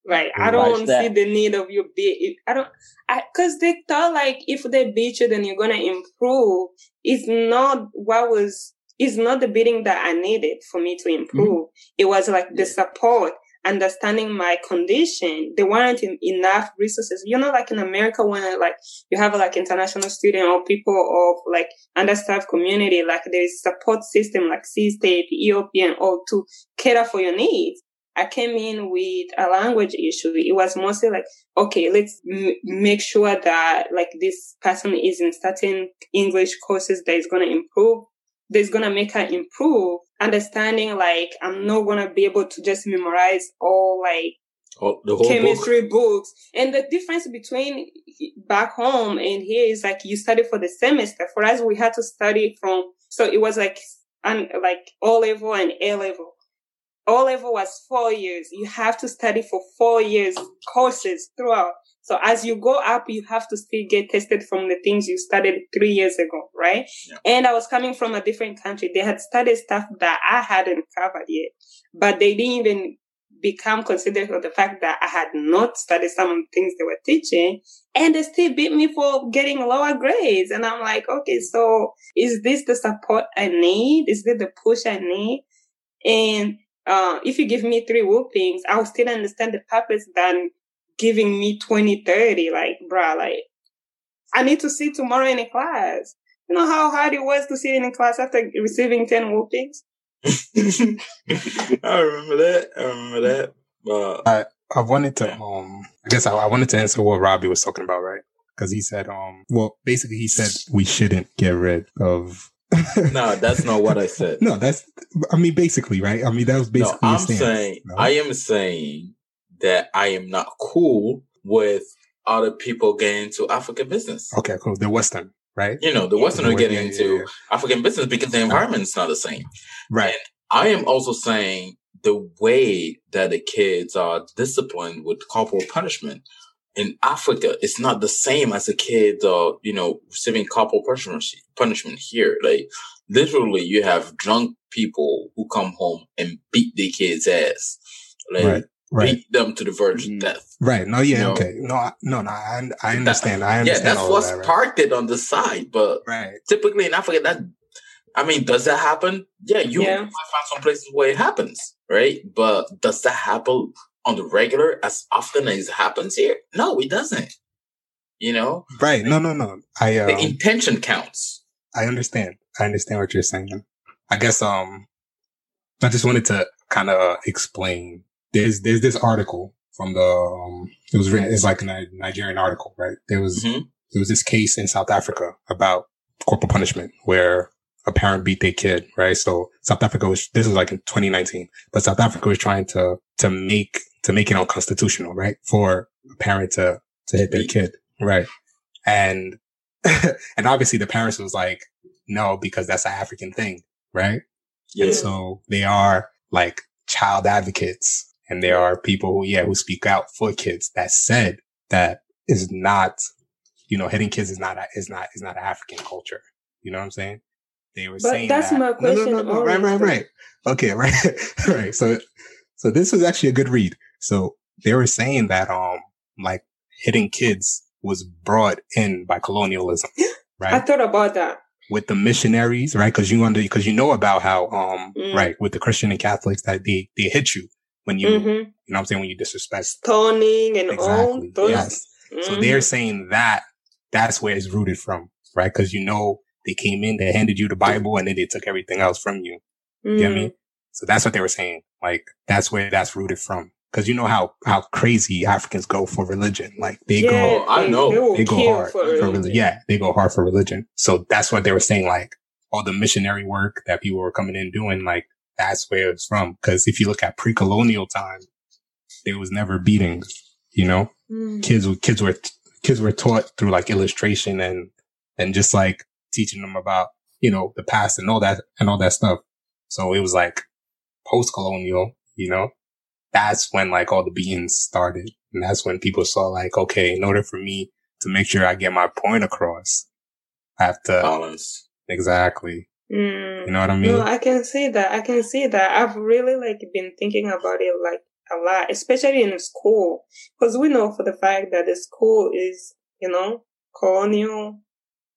Speaker 4: Right. I don't see the need of you be. I don't. I because they thought like if they beat you, then you're gonna improve. It's not what was It's not the beating that I needed for me to improve. Mm-hmm. It was like the support, understanding my condition. There weren't enough resources. You know, like in America, when like you have like international student or people of like understaffed community, like there is support system like C-State, EOP, and all to cater for your needs. I came in with a language issue. It was mostly like, okay, let's m- make sure that like this person is in certain English courses that is going to improve that's gonna make her improve. Understanding like I'm not gonna be able to just memorize all like
Speaker 2: oh,
Speaker 4: chemistry book. books. And the difference between back home and here is like you study for the semester. For us, we had to study from so it was like and like O level and A level. O level was four years. You have to study for four years courses throughout. So as you go up, you have to still get tested from the things you studied three years ago, right? Yeah. And I was coming from a different country. They had studied stuff that I hadn't covered yet, but they didn't even become considerate of the fact that I had not studied some of the things they were teaching and they still beat me for getting lower grades. And I'm like, okay, so is this the support I need? Is this the push I need? And uh, if you give me three whoopings, I'll still understand the purpose than giving me 20, 30. Like, bruh, like, I need to sit tomorrow in a class. You know how hard it was to sit in a class after receiving 10 whoopings?
Speaker 2: I remember that. I remember that. But
Speaker 1: I, I wanted to, um, I guess I, I wanted to answer what Robbie was talking about, right? Because he said, um, well, basically he said we shouldn't get rid of
Speaker 2: no, that's not what I said.
Speaker 1: no, that's. I mean, basically, right? I mean, that was basically.
Speaker 2: no, I'm
Speaker 1: stance,
Speaker 2: saying
Speaker 1: no?
Speaker 2: I am saying that I am not cool with other people getting into African business.
Speaker 1: Okay, cool. The Western, right?
Speaker 2: You know, the Western are getting
Speaker 1: yeah,
Speaker 2: into
Speaker 1: yeah.
Speaker 2: African business because the environment's not the same.
Speaker 1: Right.
Speaker 2: I am also saying the way that the kids are disciplined with corporal punishment in Africa is not the same as the kids are, you know, receiving corporal punishment punishment here. Like literally you have drunk people who come home and beat their kids' ass. Like
Speaker 1: Right. Right.
Speaker 2: beat them to the verge of death.
Speaker 1: Right. No. Yeah.
Speaker 2: You know?
Speaker 1: Okay. No. I, no. No. I, I
Speaker 2: That-
Speaker 1: understand. I
Speaker 2: Yeah,
Speaker 1: understand.
Speaker 2: that's
Speaker 1: all
Speaker 2: what's
Speaker 1: that, right?
Speaker 2: parked it on the side, but
Speaker 1: Right.
Speaker 2: typically in Africa, that I mean, does that happen? Yeah, you
Speaker 4: Yeah.
Speaker 2: might find some places where it happens, right? But does that happen on the regular as often as it happens here? No, it doesn't. You know,
Speaker 1: Right. No. No. No. I.
Speaker 2: the
Speaker 1: Um,
Speaker 2: intention counts.
Speaker 1: I understand. I understand what you're saying. I guess. Um. I just wanted to kind of explain. There's there's this article from the. Um, it was written. It's like a Nigerian article, right? There was
Speaker 2: Mhm.
Speaker 1: there was this case in South Africa about corporal punishment where a parent beat their kid, right? So South Africa was, this was like in 2019, but South Africa was trying to, to make, to make it unconstitutional, right? For a parent to, to hit their kid, right? And, and obviously the parents was like, no, because that's an African thing, right?
Speaker 2: Yeah.
Speaker 1: And so they are like child advocates and there are people who, yeah, who speak out for kids that said that is not, you know, hitting kids is not, a, is not, is not African culture. You know what I'm saying? They were
Speaker 4: But
Speaker 1: saying
Speaker 4: that's
Speaker 1: that.
Speaker 4: my
Speaker 1: No, no, no,
Speaker 4: question
Speaker 1: no. Right, right, right. Okay, right, right. So, so this was actually a good read. So they were saying that, um, like hitting kids was brought in by colonialism, right?
Speaker 4: I thought about that.
Speaker 1: with the missionaries, right? Cause you under, cause you know about how, um,
Speaker 4: Mm.
Speaker 1: right, with the Christian and Catholics that they, they hit you when you,
Speaker 4: hmm
Speaker 1: you know what I'm saying? When you disrespect.
Speaker 4: Stoning and all
Speaker 1: Exactly.
Speaker 4: those.
Speaker 1: Yes. So
Speaker 4: Mhm.
Speaker 1: they're saying that that's where it's rooted from, right? Cause you know, they came in, they handed you the Bible and then they took everything else from you. You get
Speaker 4: Mm.
Speaker 1: me? So that's what they were saying. Like, that's where that's rooted from. Cause you know how, how crazy Africans go for religion. Like they
Speaker 4: yeah,
Speaker 1: go,
Speaker 2: I know.
Speaker 4: They,
Speaker 1: they go hard
Speaker 4: for
Speaker 1: for
Speaker 4: religion.
Speaker 1: religion. Yeah, they go hard for religion. So that's what they were saying. Like all the missionary work that people were coming in doing, like that's where it's from. Cause if you look at pre-colonial time, there was never beatings, you know?
Speaker 4: Mm.
Speaker 1: kids were kids were kids were taught through like illustration and and just like teaching them about you know the past and all that and all that stuff. So it was like post colonial, you know. That's when like all the beatings started, and that's when people saw like, okay, in order for me to make sure I get my point across, I have to
Speaker 2: Balance.
Speaker 1: exactly.
Speaker 4: Mm.
Speaker 1: You know what I mean?
Speaker 4: No, I can see that. I can see that. I've really like been thinking about it like a lot, especially in school, because we know for the fact that the school is, you know, colonial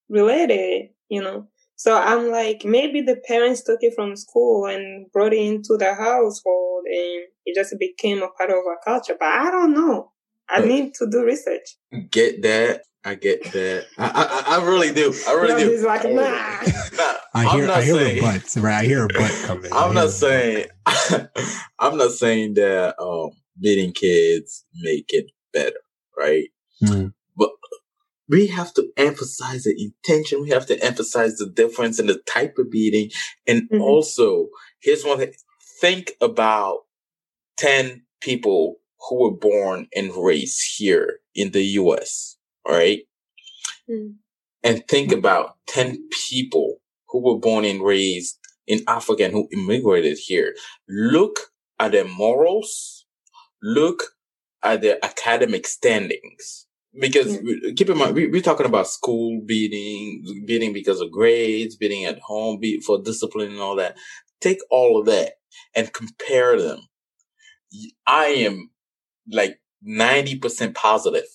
Speaker 4: related, you know. So I'm like, maybe the parents took it from school and brought it into the household and it just became a part of our culture. But I don't know. I need to do research.
Speaker 2: Get that. I get that. I, I, I really do. I really
Speaker 4: Love
Speaker 2: do.
Speaker 4: is like,
Speaker 2: I
Speaker 4: nah.
Speaker 2: Nah,
Speaker 1: I
Speaker 2: I'm
Speaker 1: hear
Speaker 2: not
Speaker 1: I hear
Speaker 2: saying-
Speaker 1: a but, right? I hear a but coming. I
Speaker 2: I'm not saying I'm not saying that um beating kids make it better, right?
Speaker 1: Mm.
Speaker 2: We have to emphasize the intention. We have to emphasize the difference in the type of beating. And
Speaker 4: Mhm.
Speaker 2: also, here's one thing. Think about 10 people who were born and raised here in the US, all right?
Speaker 4: Mm.
Speaker 2: and think about 10 people who were born and raised in Africa and who immigrated here. Look at their morals. Look at their academic standings. Because
Speaker 4: Yeah.
Speaker 2: we- keep in mind, we, we're talking about school beating, beating because of grades, beating at home, beat for discipline and all that. Take all of that and compare them. I am like 90% positive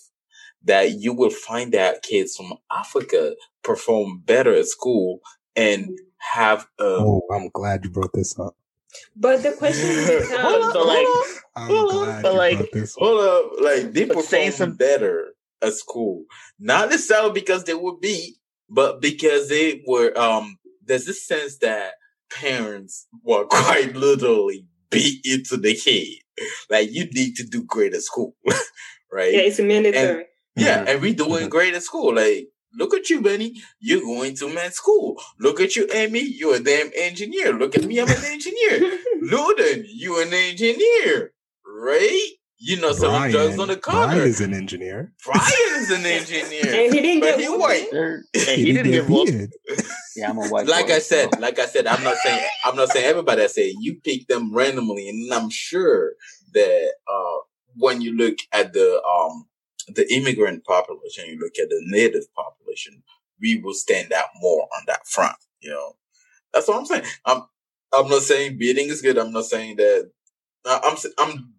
Speaker 2: that you will find that kids from Africa perform better at school and have a
Speaker 1: Oh, I'm glad you brought this up.
Speaker 4: But the question becomes,
Speaker 2: hold on,
Speaker 3: So, like,
Speaker 2: hold
Speaker 1: I'm
Speaker 2: hold on.
Speaker 1: glad
Speaker 3: but like-
Speaker 1: this up.
Speaker 2: Hold up, like they
Speaker 3: But saying
Speaker 2: perform
Speaker 3: some-
Speaker 2: better at school, not necessarily because they were beat, but because they were. Um, there's this sense that parents were quite literally beat into the head, like you need to do great at school, right?
Speaker 4: yeah, it's a mandatory.
Speaker 2: Yeah,
Speaker 1: Mhm.
Speaker 2: and we doing
Speaker 1: Mhm.
Speaker 2: great at school. Like Look at you, Benny. You're going to med school. Look at you, Amy. You're a damn engineer. Look at me. I'm an engineer. Luden, you an engineer, right? You know, selling drugs on the corner.
Speaker 1: Brian is an engineer.
Speaker 2: Brian is an engineer.
Speaker 4: and he didn't
Speaker 2: but
Speaker 4: get
Speaker 2: he white.
Speaker 5: Hey, he didn't get whooped.
Speaker 1: did.
Speaker 5: Yeah, I'm a white.
Speaker 2: Like
Speaker 5: boy,
Speaker 2: I said,
Speaker 5: so-
Speaker 2: like I said, I'm not saying I'm not saying everybody. I say you pick them randomly, and I'm sure that uh, when you look at the um the immigrant population, you look at the native population, we will stand out more on that front. You know, that's what I'm saying. I'm I'm not saying beating is good. I'm not saying that. I'm I'm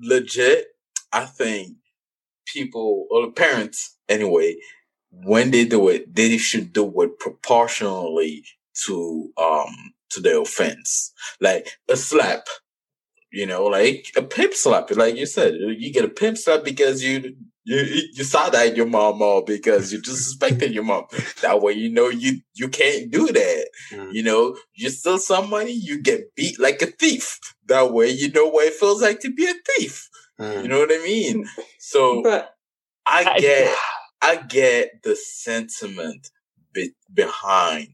Speaker 2: legit. I think people or parents anyway when they do it, they should do it proportionally to um to the offense. Like a slap, you know, like a pimp slap. Like you said, you get a pimp slap because you you you side eyed your mom or because you disrespected your mom. That way, you know you you can't do that.
Speaker 1: Mm.
Speaker 2: You know, you steal some money, you get beat like a thief. That way, you know what it feels like to be a thief.
Speaker 1: Mm.
Speaker 2: You know what I mean? So
Speaker 4: But
Speaker 2: I
Speaker 3: I-
Speaker 2: get I get the sentiment be- behind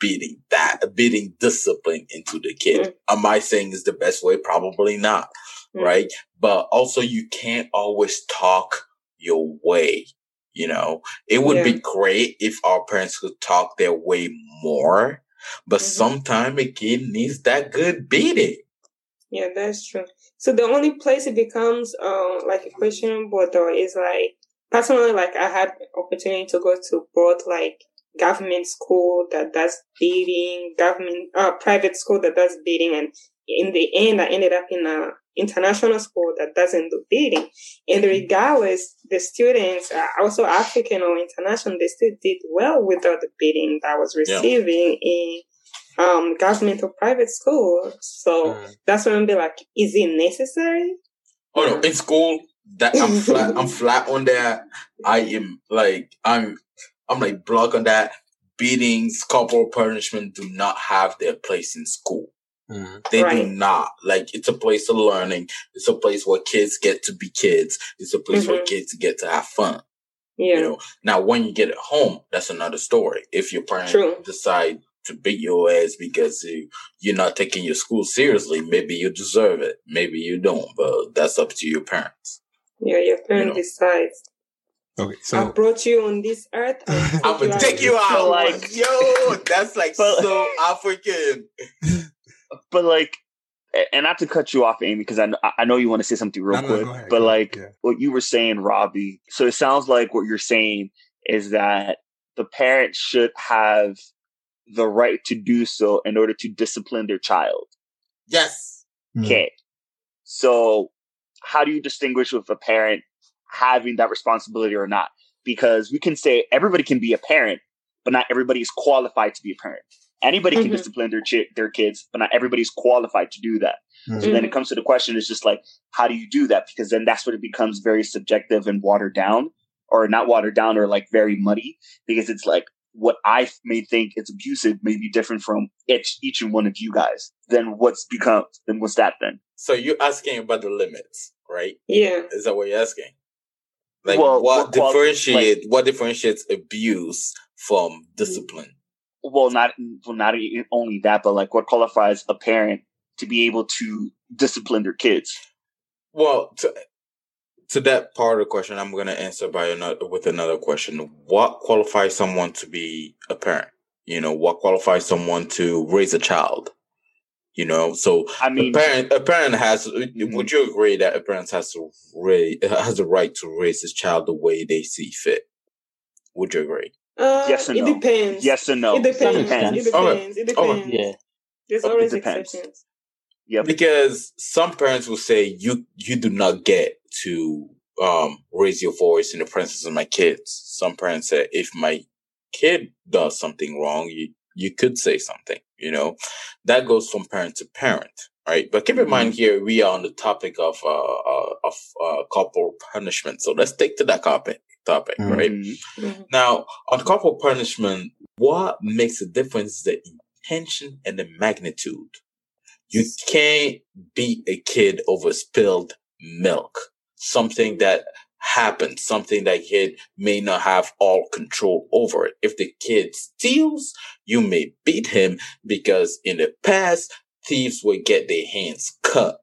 Speaker 2: beating that, beating discipline into the kid.
Speaker 4: Mm.
Speaker 2: Am I saying is the best way? Probably not,
Speaker 4: Mm.
Speaker 2: right? But also you can't always talk your way. You know, it would be great if our parents could talk their way more, but
Speaker 4: Mhm.
Speaker 2: sometimes a kid needs that good beating.
Speaker 4: Yeah, that's true. So the only place it becomes uh, like a questionable though is like personally, like I had opportunity to go to both like government school that does beating, government uh, private school that does beating, and in the end, I ended up in a international school that doesn't do beating. And regardless, the students are also African or international, they still did well without the beating that I was
Speaker 2: Yeah.
Speaker 4: receiving in um, government or private school. So
Speaker 1: Mm.
Speaker 4: that's when I'm be like, is it necessary?
Speaker 2: Oh no, in school, that I'm flat. I'm flat on that. I am like I'm. I'm like block on that. Beatings, corporal punishment do not have their place in school.
Speaker 1: Mm.
Speaker 2: They do not. Like it's a place of learning. It's a place where kids get to be kids. It's a place where
Speaker 4: Mhm.
Speaker 2: kids get to have fun.
Speaker 4: Yeah.
Speaker 2: You know. Now, when you get at home, that's another story. If your parents
Speaker 4: True.
Speaker 2: decide to beat your ass because you, you're not taking your school seriously, maybe you deserve it. Maybe you don't. But that's up to your parents.
Speaker 4: Yeah, your parent
Speaker 2: know.
Speaker 4: decides.
Speaker 1: Okay,
Speaker 4: I brought you on this earth.
Speaker 2: I'm gonna take you out.
Speaker 3: like-
Speaker 2: Like, yo, that's like
Speaker 3: But-
Speaker 2: so African.
Speaker 3: but like, a- and not to cut you off, Amy, because I know, I know you want to say something real
Speaker 1: No, no,
Speaker 3: quick.
Speaker 1: go ahead,
Speaker 3: but like
Speaker 1: yeah.
Speaker 3: what you were saying, Robbie. So it sounds like what you're saying is that the parents should have the right to do so in order to discipline their child.
Speaker 2: Yes.
Speaker 1: Mm.
Speaker 3: Okay. So how do you distinguish with a parent having that responsibility or not? Because we can say everybody can be a parent, but not everybody is qualified to be a parent. Anybody can
Speaker 4: Mhm.
Speaker 3: discipline their chi- their kids, but not everybody's qualified to do that.
Speaker 1: Mm.
Speaker 3: So then it comes to the question: is just like, how do you do that? Because then that's when it becomes very subjective and watered down, or not watered down, or like very muddy. Because it's like what I may think it's abusive may be different from each each and one of you guys. Then what's become? Then what's that then?
Speaker 2: So you're asking about the limits, right?
Speaker 4: Yeah.
Speaker 2: Is that what you're asking? Like
Speaker 3: Well,
Speaker 2: what
Speaker 3: qual-
Speaker 2: differentiate what differentiates abuse from discipline?
Speaker 3: Well, not well, not only that, but like what qualifies a parent to be able to discipline their kids.
Speaker 2: Well, to, to that part of the question, I'm going to answer by another with another question. What qualifies someone to be a parent? You know, what qualifies someone to raise a child? You know, so
Speaker 3: I mean,
Speaker 2: a parent a parent has.
Speaker 3: Mhm.
Speaker 2: Would you agree that a parent has to raise has the right to raise his child the way they see fit? Would you agree?
Speaker 4: Uh,
Speaker 3: Yes and no.
Speaker 4: it
Speaker 3: no.
Speaker 4: depends.
Speaker 3: yes and no.
Speaker 4: It depends.
Speaker 5: Depends.
Speaker 4: It
Speaker 2: Okay.
Speaker 4: depends. It
Speaker 2: Okay.
Speaker 4: depends.
Speaker 5: Yeah.
Speaker 4: There's
Speaker 3: It
Speaker 4: always
Speaker 3: depends.
Speaker 4: exceptions.
Speaker 3: Yep.
Speaker 2: because some parents will say you you do not get to um raise your voice in the presence of my kids. Some parents say if my kid does something wrong, you you could say something. You know, that goes from parent to parent, right? But keep in mind here we are on the topic of uh, uh of uh corporal punishment. So let's take to that topic topic,
Speaker 1: Mhm.
Speaker 2: right?
Speaker 3: Mhm.
Speaker 4: Mhm.
Speaker 2: Now, on corporal punishment, what makes a difference is the intention and the magnitude. You can't beat a kid over spilled milk, something that happens, something that kid may not have all control over. If the kid steals, you may beat him because in the past, thieves would get their hands cut.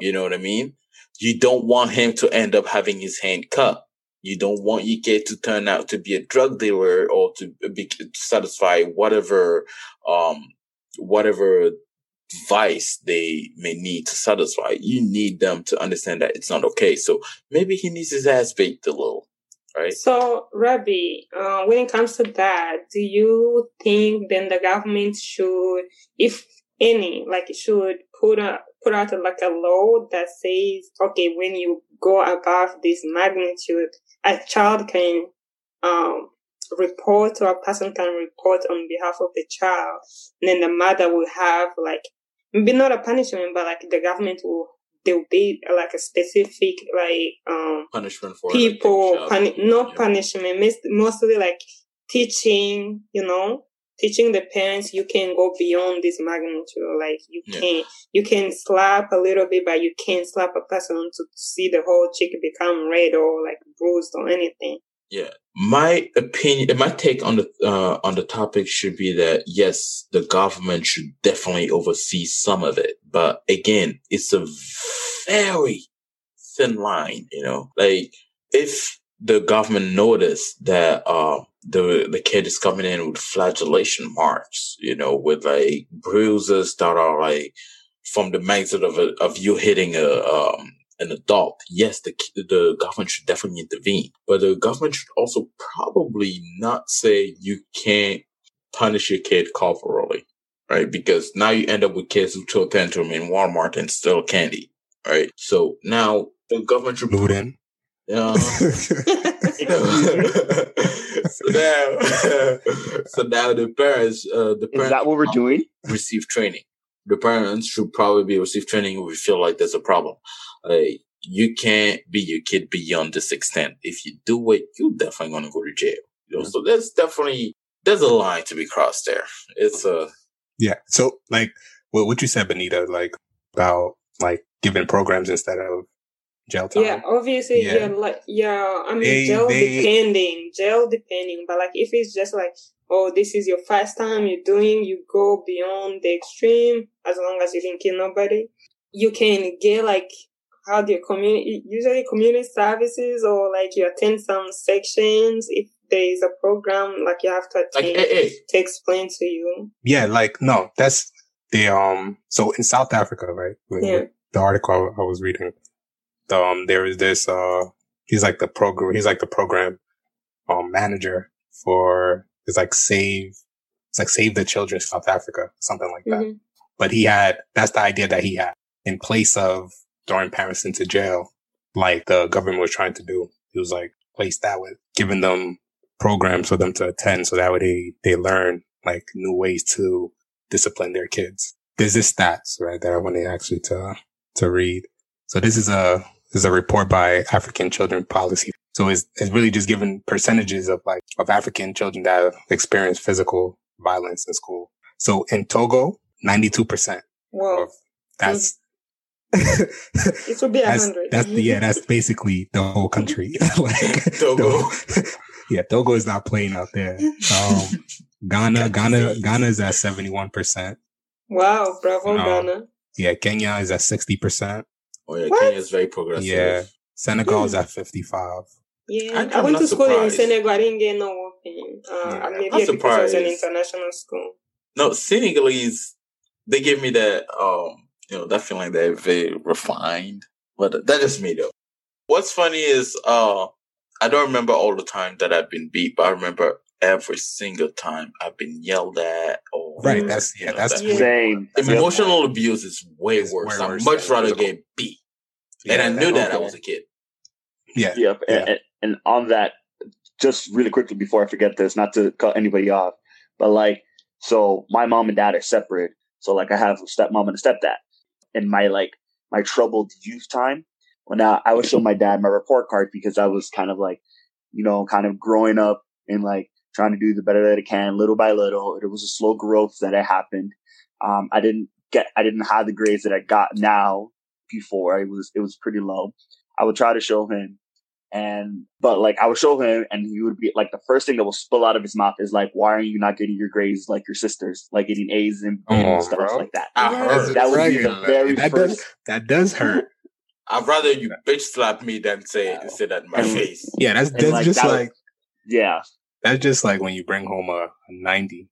Speaker 2: You know what I mean? You don't want him to end up having his hand cut. You don't want your kid to turn out to be a drug dealer or to be to satisfy whatever, um, whatever vice they may need to satisfy. You need them to understand that it's not okay. So maybe he needs his ass baked a little, right?
Speaker 4: So, Robbie, uh, when it comes to that, do you think then the government should, if any, like should put a put out like a law that says, okay, when you go above this magnitude, a child can um, report or a person can report on behalf of the child. And then the mother will have like maybe not a punishment, but like the government will there will be like a specific like um
Speaker 2: punishment for
Speaker 4: people
Speaker 2: like,
Speaker 4: puni- no
Speaker 2: yeah.
Speaker 4: punishment mostly like teaching you know teaching the parents you can go beyond this magnitude like you
Speaker 2: Yeah.
Speaker 4: can you can slap a little bit but you can't slap a person to see the whole cheek become red or like bruised or anything
Speaker 2: Yeah. My opinion, my take on the, uh, on the topic should be that yes, the government should definitely oversee some of it. But again, it's a very thin line, you know, like if the government noticed that, uh, the, the kid is coming in with flagellation marks, you know, with like bruises that are like from the magnitude of a, of you hitting a, um, an adult, yes, the the government should definitely intervene, but the government should also probably not say you can't punish your kid corporally, right? Because now you end up with kids who throw tantrum in Walmart and steal candy, right? So now the government should
Speaker 1: Looting.
Speaker 2: uh, so now, so now the parents, uh, the
Speaker 3: Is
Speaker 2: parents
Speaker 3: that what we're doing?
Speaker 2: receive training. The parents should probably be receive training if we feel like there's a problem. Like, you can't be your kid beyond this extent. If you do it, you're definitely going to go to jail. You know, so there's definitely, there's a line to be crossed there. It's a,
Speaker 1: Yeah. So like what what you said, Benita, like about like giving programs instead of jail time.
Speaker 4: yeah obviously
Speaker 1: Yeah.
Speaker 4: yeah like yeah i mean
Speaker 1: They-
Speaker 4: jail
Speaker 1: they-
Speaker 4: depending jail depending but like if it's just like oh this is your first time you're doing you go beyond the extreme as long as you didn't kill nobody you can get like how do you community usually community services or like you attend some sections if there is a program like you have to
Speaker 2: like,
Speaker 4: attend
Speaker 2: hey, hey,
Speaker 4: to explain to you
Speaker 1: Yeah, like no, that's the um. So in South Africa, right? with-
Speaker 4: Yeah.
Speaker 1: with The article I was reading, the, um, there is this uh, he's like the program, he's like the program, um, manager for it's like save, it's like save the children South Africa, something like that.
Speaker 4: Mhm.
Speaker 1: But he had that's the idea that he had in place of throwing parents into jail, like the government was trying to do. He was like place that with giving them programs for them to attend so that way they, they learn like new ways to discipline their kids. There's this stats right there I wanted actually to, to read. So this is a, this is a report by African Children Policy. So it's, it's really just giving percentages of like, of African children that have experienced physical violence in school. So in Togo, 92%
Speaker 4: well
Speaker 1: that's,
Speaker 4: it would be a hundred
Speaker 1: that's the, yeah, that's basically the whole country. like,
Speaker 2: Togo.
Speaker 1: the- yeah, Togo is not playing out there. Um, Ghana, Ghana, Ghana is at 71%.
Speaker 4: wow bravo
Speaker 1: No.
Speaker 4: ghana
Speaker 1: Yeah, Kenya is at 60%.
Speaker 2: oh yeah,
Speaker 4: What?
Speaker 2: Kenya is very progressive.
Speaker 1: Yeah. Senegal is at 55.
Speaker 4: Yeah,
Speaker 2: I'm
Speaker 4: I went to school in
Speaker 2: surprised.
Speaker 4: Senegal. I didn't get no working. Uh,
Speaker 1: Yeah.
Speaker 4: maybe
Speaker 2: I'm
Speaker 4: because it was an international school.
Speaker 2: No, Senegalese, they give me that, um, you know, that feeling they're very refined. But that's just me though. What's funny is, uh, I don't remember all the time that I've been beat, but I remember every single time I've been yelled at or
Speaker 1: Right. That's,
Speaker 2: you
Speaker 1: yeah,
Speaker 2: know,
Speaker 1: that's,
Speaker 2: that-
Speaker 3: Same.
Speaker 2: emotional abuse is way
Speaker 1: It's
Speaker 2: worse.
Speaker 1: way
Speaker 2: I'd
Speaker 1: worse
Speaker 2: much rather get beat. and I knew that I
Speaker 3: okay.
Speaker 2: was a kid.
Speaker 1: yeah.
Speaker 3: Yep.
Speaker 1: Yeah.
Speaker 3: And, and on that, just really quickly before I forget this, not to cut anybody off, but like, so my mom and dad are separate. So like I have a stepmom and a stepdad. In my like my troubled youth time, when I, I would show my dad my report card because I was kind of like, you know, kind of growing up and like trying to do the better that I can, little by little. It was a slow growth that had happened. Um, I didn't get, I didn't have the grades that I got now before. I was, it was pretty low. I would try to show him. And, but like, I would show him and he would be like, the first thing that will spill out of his mouth is like, why are you not getting your grades like your sisters, like getting A's and, and
Speaker 1: Oh,
Speaker 3: stuff
Speaker 1: bro.
Speaker 3: like that?
Speaker 2: I
Speaker 4: Yeah.
Speaker 2: heard.
Speaker 3: That would be the very
Speaker 1: that
Speaker 3: first.
Speaker 1: does that does hurt.
Speaker 2: I'd rather you bitch slap me than say
Speaker 3: Wow.
Speaker 2: say that in my
Speaker 3: And-
Speaker 2: face.
Speaker 1: Yeah, that's that's
Speaker 3: like,
Speaker 1: just
Speaker 3: that was-
Speaker 1: like
Speaker 3: Yeah.
Speaker 1: that's just like when you bring home a, a ninety.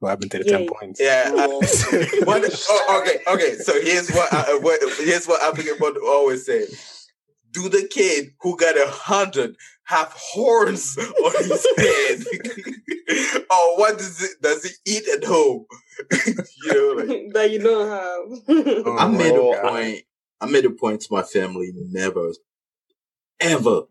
Speaker 1: What happened to the
Speaker 4: Yeah.
Speaker 1: ten points?
Speaker 2: Yeah. I- what, oh, okay, okay. So here's what, I, what here's what African would always say: Do the kid who got a hundred have horns on his head, or what does it does he eat at home? you know, like
Speaker 4: that you don't have.
Speaker 1: Oh,
Speaker 2: I made
Speaker 3: Oh,
Speaker 2: a point. I made a point to my family never, ever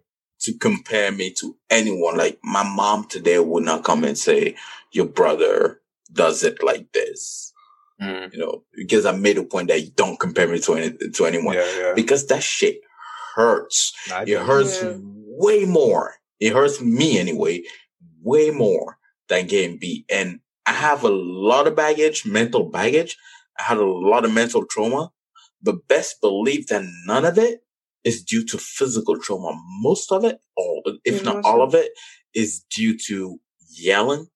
Speaker 2: to compare me to anyone. Like my mom today would not come and say, "Your brother does it like this,"
Speaker 1: Mm,
Speaker 2: you know, because I made a point that you don't compare me to any to anyone
Speaker 1: yeah, yeah.
Speaker 2: because that shit hurts.
Speaker 1: Nah,
Speaker 2: It hurts
Speaker 4: Yeah.
Speaker 2: way more. It hurts me anyway, way more than getting beat. And I have a lot of baggage, mental baggage. I had a lot of mental trauma, but best believe that none of it is due to physical trauma. Most of it, or if not all of it, is due to yelling.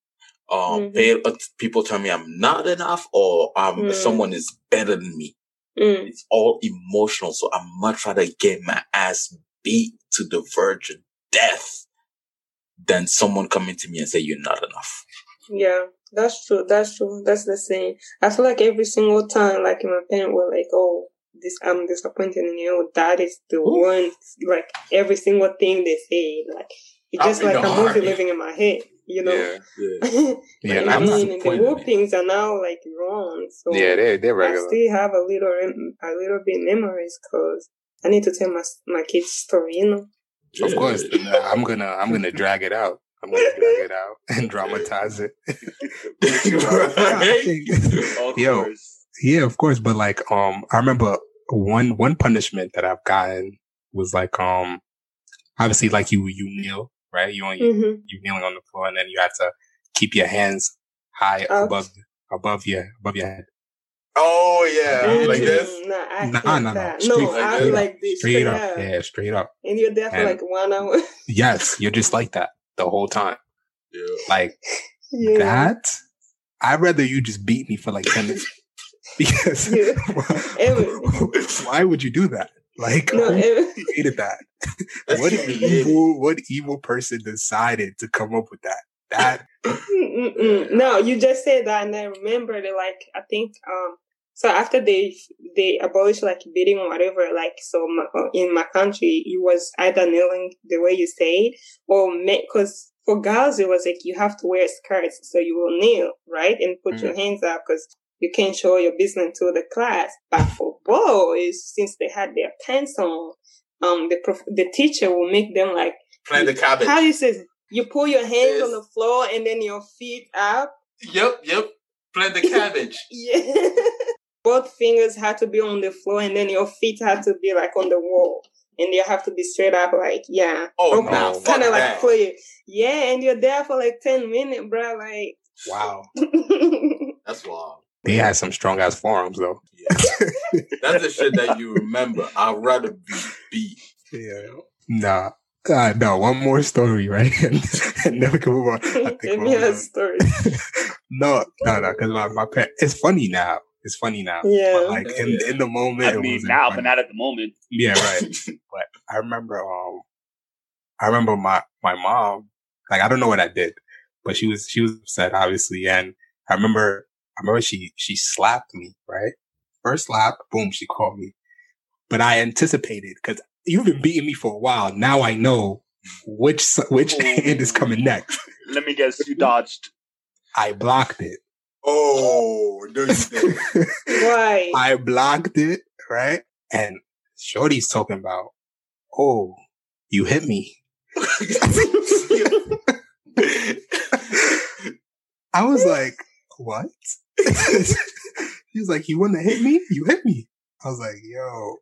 Speaker 2: Um,
Speaker 4: Mhm.
Speaker 2: uh, people tell me I'm not enough or um,
Speaker 4: Mm.
Speaker 2: someone is better than me
Speaker 4: Mm.
Speaker 2: it's all emotional. So I much rather get my ass beat to the verge of death than someone coming to me and say you're not enough.
Speaker 4: Yeah, that's true. That's true. That's the same. I feel like every single time, like my parents were like, "Oh, this I'm disappointed in you." That is the
Speaker 2: Ooh.
Speaker 4: one. Like every single thing they say, like it's just like
Speaker 2: the
Speaker 4: a movie living in my head. You know.
Speaker 1: yeah,
Speaker 2: Yeah.
Speaker 1: yeah.
Speaker 4: and
Speaker 1: I'm
Speaker 4: I mean, the
Speaker 2: disappointed in
Speaker 4: whoopings are now like wrong. So
Speaker 1: Yeah, they they're
Speaker 4: I still have a little a little bit memories because I need to tell my my kids story. You know.
Speaker 1: Of course, I'm gonna I'm gonna drag it out. I'm gonna drag it out and dramatize it.
Speaker 2: Right?
Speaker 1: Yo. Yeah, of course. But like, um, I remember one one punishment that I've gotten was like, um, obviously, like you you kneel, right? You on you,
Speaker 4: hmm
Speaker 1: you kneeling on the floor, and then you have to keep your hands high
Speaker 4: Up.
Speaker 1: above above your above your head.
Speaker 2: Oh yeah, like this.
Speaker 4: Nah, I
Speaker 1: Nah,
Speaker 4: hate
Speaker 1: nah, nah. Straight-
Speaker 4: no,
Speaker 2: like
Speaker 4: I'm like this.
Speaker 1: Straight up, yeah, straight up.
Speaker 4: And you're there for
Speaker 1: And-
Speaker 4: like one hour.
Speaker 1: Yes, you're just like that the whole time.
Speaker 2: Yeah.
Speaker 1: Like
Speaker 4: yeah.
Speaker 1: that. I'd rather you just beat me for like ten minutes because
Speaker 4: Yeah.
Speaker 1: Why would you do that? Like
Speaker 4: No,
Speaker 1: who
Speaker 4: every-
Speaker 1: created that? What evil what evil person decided to come up with that? That
Speaker 4: no, you just said that, and I remember that. Like, I think um. So after they they abolished like beating or whatever, like so my, uh, in my country it was either kneeling the way you said or because for girls it was like you have to wear skirts, so you will kneel right and put your hands up because you can't show your business to the class. But for boys, since they had their pants on, um, the prof- the teacher will make them like
Speaker 2: Plant the cabbage.
Speaker 4: how you say you pull your hands
Speaker 2: Yes.
Speaker 4: on the floor and then your feet up.
Speaker 2: Yep, yep. Plant the cabbage.
Speaker 4: Yeah. Both fingers had to be on the floor and then your feet had to be like on the wall. And you have to be straight up, like, yeah.
Speaker 2: Oh,
Speaker 1: no,
Speaker 4: kind of like play. Yeah, and you're there for like 10 minutes, bro. Like,
Speaker 1: wow.
Speaker 2: That's wild.
Speaker 1: They had some strong ass forearms though.
Speaker 2: Yeah. That's the shit that you remember. I'd rather be beat.
Speaker 1: Yeah. Nah. Uh, no, one more story, right? and then we can move on. I think
Speaker 4: Give me a story.
Speaker 1: no, no, no, because my, my pet, it's funny now. It's funny now.
Speaker 4: Yeah.
Speaker 1: But like in, in the moment,
Speaker 3: I mean, now,
Speaker 1: funny.
Speaker 3: but not at the moment.
Speaker 1: Yeah, right. but I remember, um, I remember my, my mom, like, I don't know what I did, but she was, she was upset, obviously. And I remember, I remember she, she slapped me, right? First slap, boom, she called me. But I anticipated because you've been beating me for a while. Now I know which, s- which oh. hand is coming next.
Speaker 3: Let me guess, you dodged.
Speaker 1: I blocked it.
Speaker 2: Oh, no.
Speaker 4: Why?
Speaker 1: I blocked it, right? And Shorty's talking about, oh, you hit me. I was like, what? he was like, you want to hit me? You hit me. I was like, yo,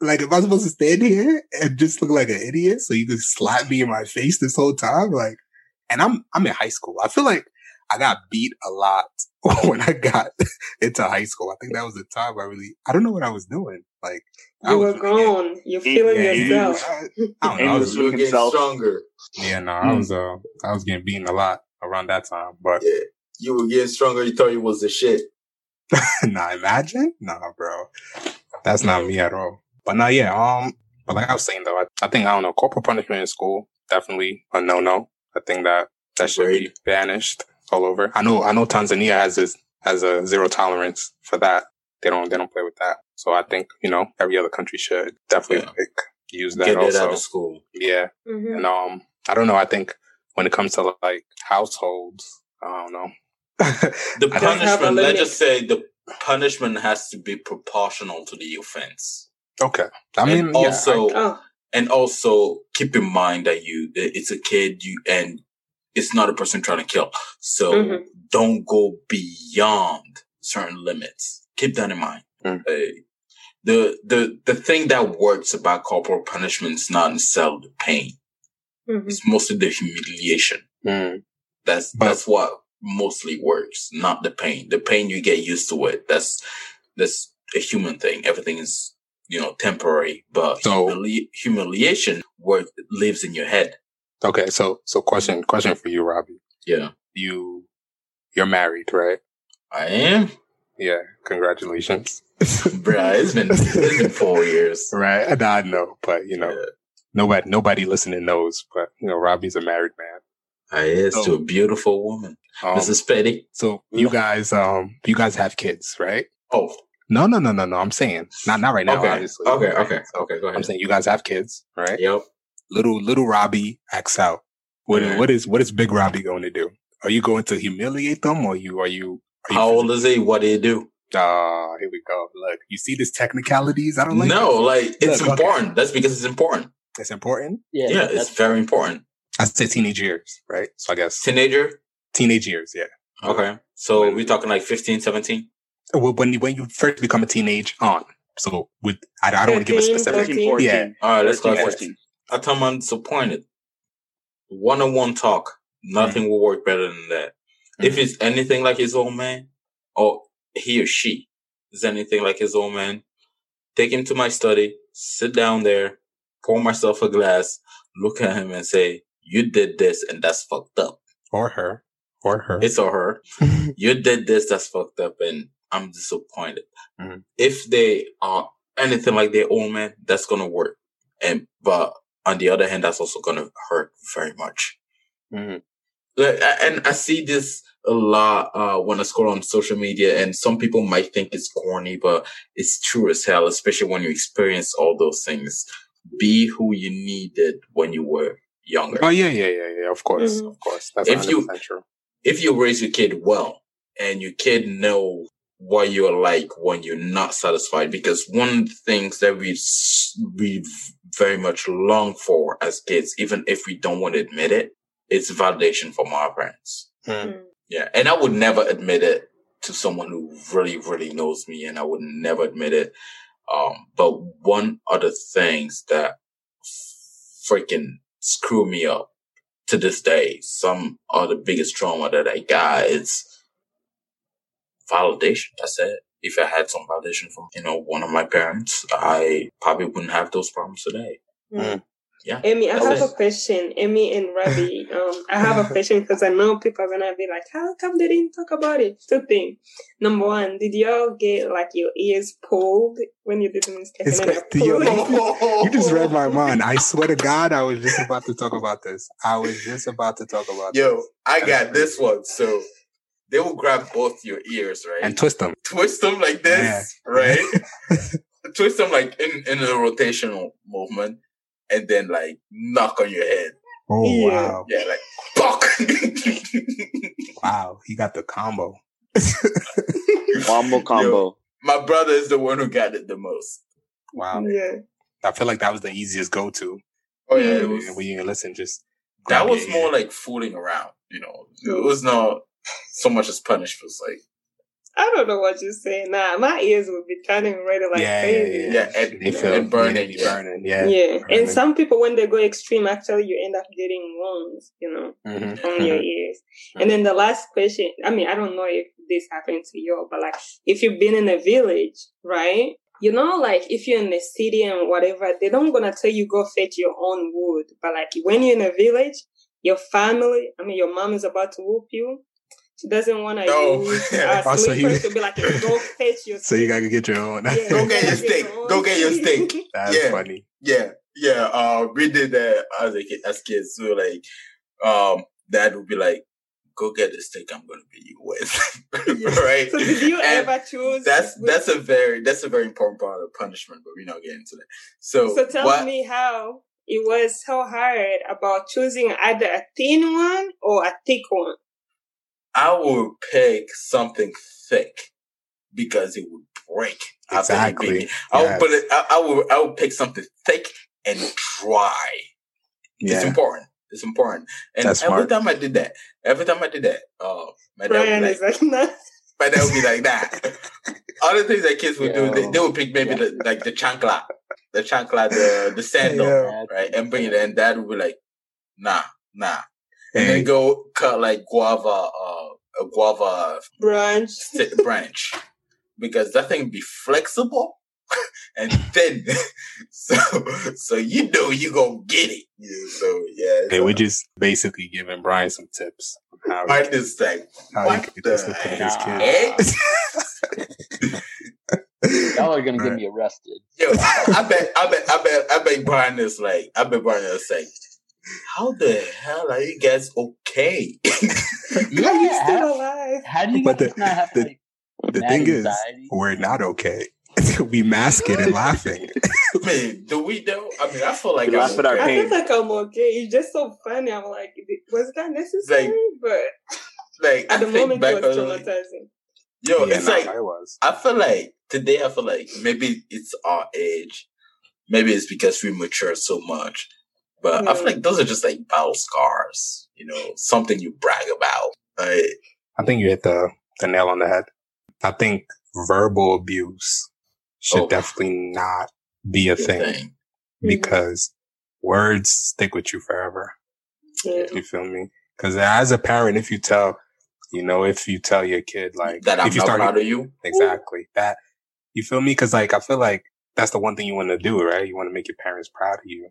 Speaker 1: like, am I supposed to stand here and just look like an idiot so you could slap me in my face this whole time? Like, and I'm, I'm in high school. I feel like I got beat a lot when I got into high school, I think that was the time I really, I don't know what I was doing. Like, I
Speaker 4: You
Speaker 1: was
Speaker 4: were
Speaker 1: really
Speaker 4: grown. You're feeling
Speaker 1: yeah,
Speaker 4: yourself.
Speaker 1: I, I don't know. I
Speaker 3: And
Speaker 1: was,
Speaker 2: You were getting stronger.
Speaker 1: yeah, no, I was, uh, I was getting beaten a lot around that time, but
Speaker 2: Yeah. You were getting stronger. You thought you was the shit.
Speaker 1: nah, imagine? Nah, bro. That's not me at all. But nah, yeah, um, but like I was saying though, I, I think, I don't know, corporal punishment in school, definitely a no-no. I think that that should be
Speaker 2: Agreed.
Speaker 1: banished all over. I know, I know Tanzania has this, has a zero tolerance for that. They don't, they don't play with that. So I think, you know, every other country should definitely
Speaker 2: Yeah.
Speaker 1: like, use that
Speaker 2: Get it
Speaker 1: also.
Speaker 2: out of school.
Speaker 1: Yeah.
Speaker 4: Mhm.
Speaker 1: And, um, I don't know. I think when it comes to like households, I don't know.
Speaker 2: The
Speaker 1: I
Speaker 4: Just have a
Speaker 2: punishment, let's just say the punishment has to be proportional to the offense.
Speaker 1: okay. I
Speaker 2: And
Speaker 1: mean, yeah,
Speaker 2: also,
Speaker 4: Oh,
Speaker 2: and also keep in mind that you, it's a kid, you, and it's not a person trying to kill. So
Speaker 4: Mhm.
Speaker 2: don't go beyond certain limits. Keep that in mind.
Speaker 1: Mm.
Speaker 2: Uh, the, the, the thing that works about corporal punishment is not necessarily the pain.
Speaker 4: mhm.
Speaker 2: It's mostly the humiliation.
Speaker 1: Mm.
Speaker 2: That's
Speaker 1: But-
Speaker 2: that's what mostly works, not the pain. The pain you get used to it. That's that's a human thing. Everything is you know temporary, but
Speaker 1: So-
Speaker 2: humili- humiliation work lives in your head.
Speaker 1: Okay, so so question question for you, Robbie.
Speaker 2: Yeah,
Speaker 1: You you're married, right?
Speaker 2: I am,
Speaker 1: Yeah, congratulations.
Speaker 2: bruh. It's been it's been four years.
Speaker 1: right, I know, but you know,
Speaker 2: Yeah.
Speaker 1: nobody nobody listening knows. But you know, Robbie's a married man.
Speaker 2: I is to a beautiful woman,
Speaker 1: Um,
Speaker 2: Mrs. Petty.
Speaker 1: so you guys, um, you guys have kids, right?
Speaker 2: Oh,
Speaker 1: No, no, no, no, no. I'm saying not not right now.
Speaker 2: okay,
Speaker 1: obviously.
Speaker 2: okay,
Speaker 1: right?
Speaker 2: okay, okay. Go ahead.
Speaker 1: I'm saying you guys have kids, right?
Speaker 2: Yep.
Speaker 1: Little little Robbie acts out. What
Speaker 2: Okay.
Speaker 1: what is what is Big Robbie going to do? Are you going to humiliate them, or you are you? Are you
Speaker 2: How old is he? What did he do?
Speaker 1: Ah, here we go. Look, you see these technicalities? I don't like.
Speaker 2: no, like it's
Speaker 1: Look, okay.
Speaker 2: important. That's because it's important.
Speaker 1: It's important.
Speaker 5: Yeah,
Speaker 2: Yeah, it's very important.
Speaker 1: I said teenage years, right? So I guess
Speaker 2: Teenager.
Speaker 1: teenage years, yeah.
Speaker 2: Okay. So we're talking like 15, 17?
Speaker 1: Well, When you, when you first become a teenage on, so with I, I don't want to give a specific.
Speaker 3: 13, 14.
Speaker 1: Yeah.
Speaker 2: All right, let's go
Speaker 3: 14.
Speaker 2: I tell my disappointed. One on one talk. Nothing mm. will work better than that. If mm. it's anything like his old man, or he or she is anything like his old man, take him to my study, sit down there, pour myself a glass, look at him and say, You did this and that's fucked up.
Speaker 1: Or her, or her.
Speaker 2: It's or her. you did this, that's fucked up, and I'm disappointed.
Speaker 1: Mhm.
Speaker 2: If they are anything like their old man, that's gonna work. And but on the other hand, that's also gonna hurt very much.
Speaker 1: Mhm.
Speaker 2: Like, and I see this a lot uh, when I scroll on social media, and some people might think it's corny, but it's true as hell, especially when you experience all those things. Be who you needed when you were younger.
Speaker 1: Oh yeah, yeah, yeah, yeah. Of course,
Speaker 4: Mhm.
Speaker 1: of course. That's
Speaker 2: If you-
Speaker 1: true.
Speaker 2: if you raise your kid well and your kid know what you're like when you're not satisfied, because one of the things that we we very much long for as kids, even if we don't want to admit it, it's validation from our parents.
Speaker 4: Mm.
Speaker 2: Yeah, and I would never admit it to someone who really, really knows me, and I would never admit it. Um, but one of the things that freaking screw me up to this day, some of the biggest trauma that I got is validation. That's it. If I had some validation from, you know, one of my parents, I probably wouldn't have those problems today.
Speaker 4: Mm.
Speaker 2: Yeah.
Speaker 4: Amy, I
Speaker 2: That's
Speaker 4: have
Speaker 2: it.
Speaker 4: a question. Amy and Ravi, um, I have a question because I know people are gonna be like, "How come they didn't talk about it?" Two things. Number one, did y'all get like your ears pulled when you did the mistake?
Speaker 1: It's
Speaker 4: and then
Speaker 1: good.
Speaker 4: I
Speaker 1: Yo,
Speaker 4: pulled?
Speaker 1: You just read my mind. I swear to God, I was just about to talk about this. I was just about to talk about
Speaker 2: Yo,
Speaker 1: this.
Speaker 2: I got this one. So they will grab both your ears, right?
Speaker 1: and twist them.
Speaker 2: twist them like this, right? twist them like in, in a rotational movement and then like knock on your head.
Speaker 1: Oh
Speaker 4: Yeah.
Speaker 1: wow,
Speaker 2: Yeah, like fuck.
Speaker 1: wow, he got the combo.
Speaker 3: Wombo combo.
Speaker 2: My brother is the one who got it the most.
Speaker 1: Wow,
Speaker 4: Yeah.
Speaker 1: I feel like that was the easiest go to.
Speaker 2: Oh yeah, it
Speaker 4: Mm.
Speaker 2: was,
Speaker 1: When you listen, just
Speaker 2: that was more
Speaker 1: ear.
Speaker 2: like fooling around, you know. It was not so much as punish. It was like
Speaker 4: I don't know what you're saying. Nah, my ears would be turning red like
Speaker 1: Yeah,
Speaker 4: crazy.
Speaker 2: yeah, and,
Speaker 1: they feel
Speaker 2: and burning.
Speaker 1: yeah, they be burning. Yeah,
Speaker 4: Yeah.
Speaker 1: burning.
Speaker 4: And some people, when they go extreme, actually, you end up getting wounds, you know,
Speaker 1: Mhm.
Speaker 4: on your ears. And then the last question, I mean, I don't know if this happened to you. But like, if you've been in a village, right? You know, like if you're in the city and whatever, they don't gonna tell you go fetch your own wood. But like when you're in a village, your family, I mean, your mom is about to whoop you. She doesn't want to
Speaker 2: No.
Speaker 4: use uh,
Speaker 1: Also,
Speaker 4: slippers
Speaker 1: you-
Speaker 4: to be like, go fetch your.
Speaker 1: so you gotta get your own.
Speaker 4: Yeah,
Speaker 2: Go
Speaker 4: you
Speaker 2: get your
Speaker 4: gotta
Speaker 2: stick. Go get your stick.
Speaker 1: That's
Speaker 2: Yeah.
Speaker 1: funny.
Speaker 2: Yeah, yeah. Uh, we did that as a kid, as kids. So like, um, dad would be like, "Go get the stick. I'm gonna beat you with." right.
Speaker 4: So did you
Speaker 2: And
Speaker 4: ever choose?
Speaker 2: That's
Speaker 4: which-
Speaker 2: that's a very that's a very important part of punishment, but we're not getting into that. So,
Speaker 4: So tell
Speaker 2: what,
Speaker 4: me how it was so hard about choosing either a thin one or a thick one.
Speaker 2: I would pick something thick because it would break. after you.
Speaker 1: Exactly.
Speaker 2: I would
Speaker 1: Yes.
Speaker 2: put it. I, I would. I would pick something thick and dry.
Speaker 1: Yeah.
Speaker 2: It's important. It's important. And
Speaker 1: That's
Speaker 2: every
Speaker 1: smart.
Speaker 2: time I did that, every time I did that, uh, my dad would
Speaker 4: Brian
Speaker 2: be
Speaker 4: is
Speaker 2: like,
Speaker 4: like, nah.
Speaker 2: my dad would be like that. Other things that kids would do, they, they would pick maybe the like the chancla, the chancla, the the sandal,
Speaker 1: Yeah.
Speaker 2: right, and bring it. And dad would be like, nah, nah, and
Speaker 1: Hey,
Speaker 2: then go cut like guava, uh, a guava
Speaker 4: Brunch.
Speaker 2: st- branch because that thing be flexible and thin. so so you know you gonna get it. Yeah, so yeah.
Speaker 1: hey,
Speaker 2: so
Speaker 1: we're just basically giving Brian some tips on how,
Speaker 2: I just like
Speaker 1: how
Speaker 2: what
Speaker 1: he can
Speaker 2: the
Speaker 1: discipline his kids.
Speaker 5: Y'all are gonna
Speaker 1: Right.
Speaker 5: get me arrested.
Speaker 2: Yo, I, I bet I bet I bet I bet Brian is like I bet Brian is like how the hell are you guys okay?
Speaker 4: Are you
Speaker 5: Yeah.
Speaker 4: still alive?
Speaker 5: How do you
Speaker 1: But
Speaker 5: guys
Speaker 1: the-
Speaker 5: not have
Speaker 1: the-
Speaker 5: like
Speaker 1: The
Speaker 5: mad
Speaker 1: thing is, we're not okay. we mask it and laughing.
Speaker 2: Man, do we though? I mean I feel like
Speaker 3: We
Speaker 2: I'm
Speaker 3: laugh at our
Speaker 2: okay.
Speaker 4: I feel like I'm okay. It's just so funny. I'm like, was that necessary? but
Speaker 2: Like
Speaker 4: at
Speaker 2: I
Speaker 4: the moment,
Speaker 2: back
Speaker 4: it was traumatizing.
Speaker 2: Yo,
Speaker 1: yeah,
Speaker 2: it's
Speaker 1: no,
Speaker 2: like
Speaker 1: I was.
Speaker 2: I feel like today I feel like maybe it's our age. Maybe it's because we mature so much. But I feel
Speaker 4: mm-hmm.
Speaker 2: like those are just like battle scars, you know, something you brag about. Right?
Speaker 1: I think you hit the, the nail on the head. I think verbal abuse should
Speaker 2: Oh.
Speaker 1: definitely not be a
Speaker 2: Good
Speaker 1: thing
Speaker 2: thing. Mm-hmm.
Speaker 1: because words stick with you forever.
Speaker 4: Yeah.
Speaker 1: You feel me? Because as a parent, if you tell, you know, if you tell your kid like
Speaker 2: That I'm
Speaker 1: if you
Speaker 2: not
Speaker 1: start
Speaker 2: proud of you.
Speaker 1: exactly that, you feel me? Because like I feel like that's the one thing you want to do, right? You want to make your parents proud of you.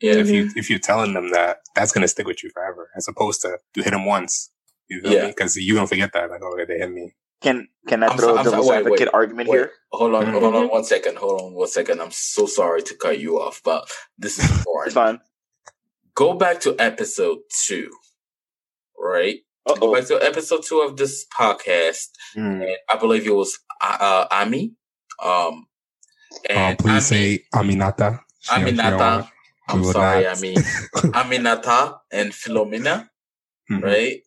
Speaker 2: Yeah.
Speaker 1: If you if you're telling them that, that's gonna stick with you forever, as opposed to you hit them once. You feel
Speaker 2: Yeah.
Speaker 1: me? Because you gonna forget that. Like, oh, they hit me.
Speaker 3: Can can I
Speaker 2: I'm
Speaker 3: throw
Speaker 2: so-
Speaker 3: a
Speaker 2: I'm so- wait,
Speaker 3: advocate
Speaker 2: wait,
Speaker 3: argument
Speaker 2: wait.
Speaker 3: here?
Speaker 2: Hold on, hold on
Speaker 4: Mhm.
Speaker 2: one second. Hold on one second. I'm so sorry to cut you off, but this is
Speaker 3: It's fine.
Speaker 2: Go back to episode two, right? Go
Speaker 3: Uh-oh.
Speaker 2: back to episode two of this podcast.
Speaker 1: Mm.
Speaker 2: And I believe it was uh, uh, Ami. Um,
Speaker 1: Um,
Speaker 2: and
Speaker 1: please
Speaker 2: Ami-
Speaker 1: say Aminata. She- she don't
Speaker 2: Aminata.
Speaker 1: Want-
Speaker 2: I'm sorry,
Speaker 1: not.
Speaker 2: mean, Aminata and Philomena,
Speaker 1: Mhm.
Speaker 2: right?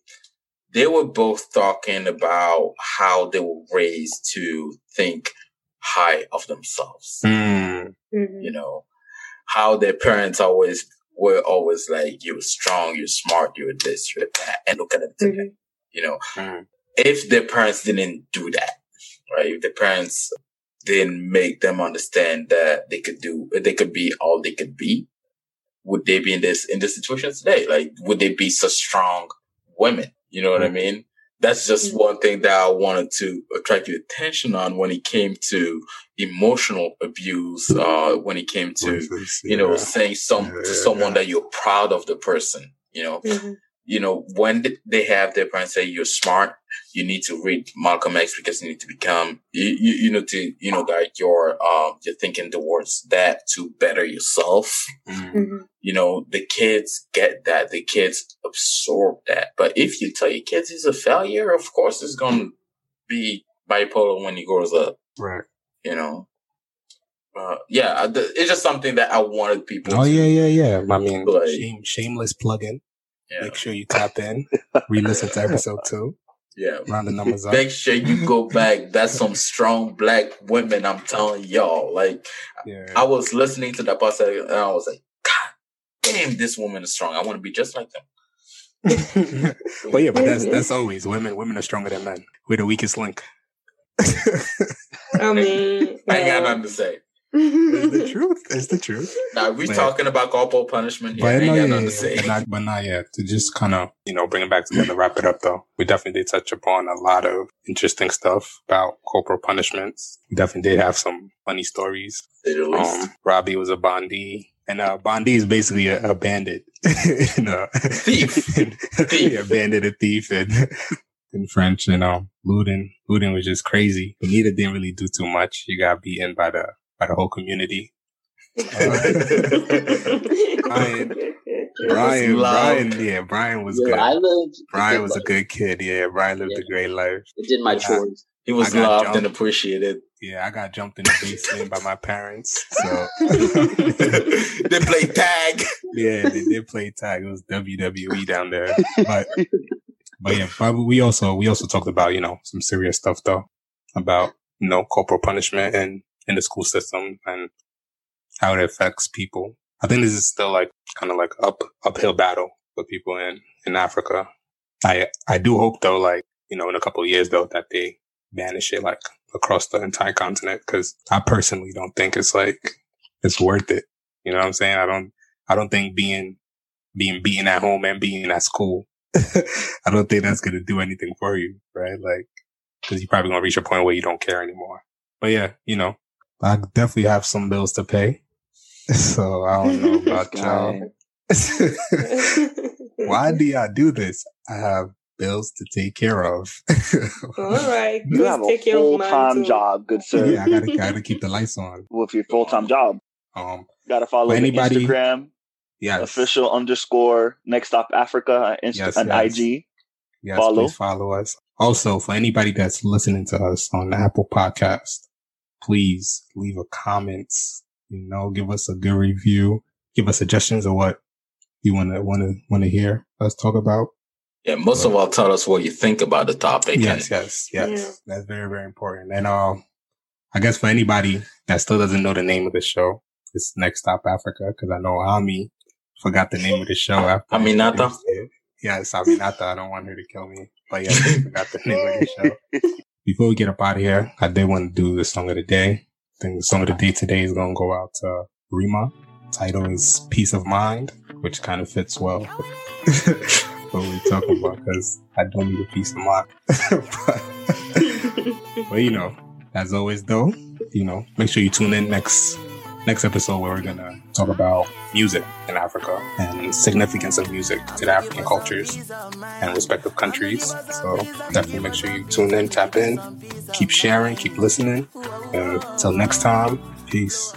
Speaker 2: They were both talking about how they were raised to think high of themselves.
Speaker 1: Mm.
Speaker 4: Mhm.
Speaker 2: You know, how their parents always were always like, you're strong, you're smart, you're this, you're that. And look at them today,
Speaker 4: Mhm.
Speaker 2: you know.
Speaker 1: Mm.
Speaker 2: If their parents didn't do that, right? If their parents didn't make them understand that they could do, they could be all they could be, would they be in this, in this situation today? Like, would they be such strong women? You know what I
Speaker 1: Mhm.
Speaker 2: mean? That's just
Speaker 4: Mhm.
Speaker 2: one thing that I wanted to attract your attention on when it came to emotional abuse, uh, when it came to,
Speaker 1: Versus,
Speaker 2: you know,
Speaker 1: yeah.
Speaker 2: saying some,
Speaker 1: Yeah,
Speaker 2: to someone
Speaker 1: yeah.
Speaker 2: that you're proud of the person, you know,
Speaker 4: Mhm.
Speaker 2: you know, when they have their parents say you're smart, you need to read Malcolm X because you need to become, you, you, you know, to, you know, guide your, um, your thinking towards that to better yourself.
Speaker 1: Mm.
Speaker 4: Mhm.
Speaker 2: You know, the kids get that. The kids absorb that. But if you tell your kids he's a failure, of course it's going to be bipolar when he grows up,
Speaker 1: Right.
Speaker 2: you know? Uh, yeah, it's just something that I wanted people
Speaker 1: Oh
Speaker 2: to,
Speaker 1: yeah, yeah, yeah. I mean,
Speaker 2: Like-
Speaker 1: shame, shameless plug-in.
Speaker 2: yeah,
Speaker 1: Make sure you tap in, re-listen to episode two,
Speaker 2: yeah.
Speaker 1: round the numbers up.
Speaker 2: Make sure you go back. That's some strong black women. I'm telling y'all. Like
Speaker 1: Yeah.
Speaker 2: I was listening to that podcast and I was like, God damn, this woman is strong. I want to be just like them.
Speaker 1: well, yeah, but that's that's always women. Women are stronger than men. We're the weakest link.
Speaker 4: I mean,
Speaker 2: I got nothing to say.
Speaker 1: It's the truth. It's the truth.
Speaker 2: Now we
Speaker 1: But-
Speaker 2: talking about corporal punishment here.
Speaker 1: But no,
Speaker 2: got
Speaker 1: yeah, yeah, but not, but not yet. To just kind of, you know, bring it back together, wrap it up though. We definitely did touch upon a lot of interesting stuff about corporal punishments. We definitely did have some funny stories.
Speaker 2: Say.
Speaker 1: Um, Robbie was a Bondi. And uh, Bondi is basically a, a bandit, you know,
Speaker 2: Thief. Thief.
Speaker 1: a bandit, a thief, in, in French. And um, Luden, Luden was just crazy. Benita didn't really do too much. He got beaten by the by the whole community. Brian, Brian,
Speaker 2: loud.
Speaker 1: Brian, yeah, Brian was
Speaker 5: Yeah,
Speaker 1: good.
Speaker 5: I lived.
Speaker 1: Brian was a good kid. Yeah, Brian lived a
Speaker 5: Yeah.
Speaker 1: great life.
Speaker 5: I did my
Speaker 1: Yeah.
Speaker 5: chores.
Speaker 2: he was loved
Speaker 1: jumped.
Speaker 2: and appreciated.
Speaker 1: Yeah, I got jumped in the basement by my parents. So
Speaker 2: they played tag.
Speaker 1: yeah, they did play tag. It was WWE down there, but but yeah, but we also we also talked about you know some serious stuff though about you know corporal punishment and in the school system and how it affects people. I think this is still like kind of like up uphill battle for people in in Africa. I I do hope though, like you know, in a couple of years though, that they banish it like across the entire continent because I personally don't think it's like it's worth it. You know what I'm saying? I don't I don't think being being beaten at home and being at school, I don't think that's gonna do anything for you, right? Like, because you're probably gonna reach a point where you don't care anymore. But yeah, you know, I definitely have some bills to pay, so I don't know about y'all. Why do y'all do this? I have bills to take care of.
Speaker 4: All right.
Speaker 3: You have a
Speaker 4: take care
Speaker 3: full time job, good sir.
Speaker 1: yeah, I gotta, gotta keep the lights on.
Speaker 3: Well, With your full time job,
Speaker 1: Um,
Speaker 3: gotta follow
Speaker 1: anybody-
Speaker 3: Instagram
Speaker 1: yes,
Speaker 3: official underscore next stop Africa Insta-
Speaker 1: Yes,
Speaker 3: and
Speaker 1: yes.
Speaker 3: IG.
Speaker 1: Yes,
Speaker 3: Follow.
Speaker 1: please follow us. Also, for anybody that's listening to us on the Apple Podcast, please leave a comment. You know, give us a good review. Give us suggestions of what you want to want to want to hear us talk about.
Speaker 2: Yeah, most of all, tell us what you think about the topic.
Speaker 1: Yes,
Speaker 2: and
Speaker 1: yes, yes.
Speaker 4: Yeah.
Speaker 1: That's very very important. And uh, I guess for anybody that still doesn't know the name of the show, it's Next Stop Africa because I know Ami forgot the name of the show after. I
Speaker 2: Aminata?
Speaker 1: introduced it. Yes, Aminata. I don't want her to kill me, but yeah, I forgot the name of the show. Before we get up out of here, I did want to do the song of the day. I think the song of the day today is going to go out to Rima. Title is Peace of Mind, which kind of fits well with what we're talking about because I don't need a peace of mind. but, but you know, as always though, you know, make sure you tune in next next episode where we're gonna talk about music in Africa and significance of music to the African cultures and respective countries. So definitely make sure you tune in, tap in, keep sharing, keep listening. Until next time, peace.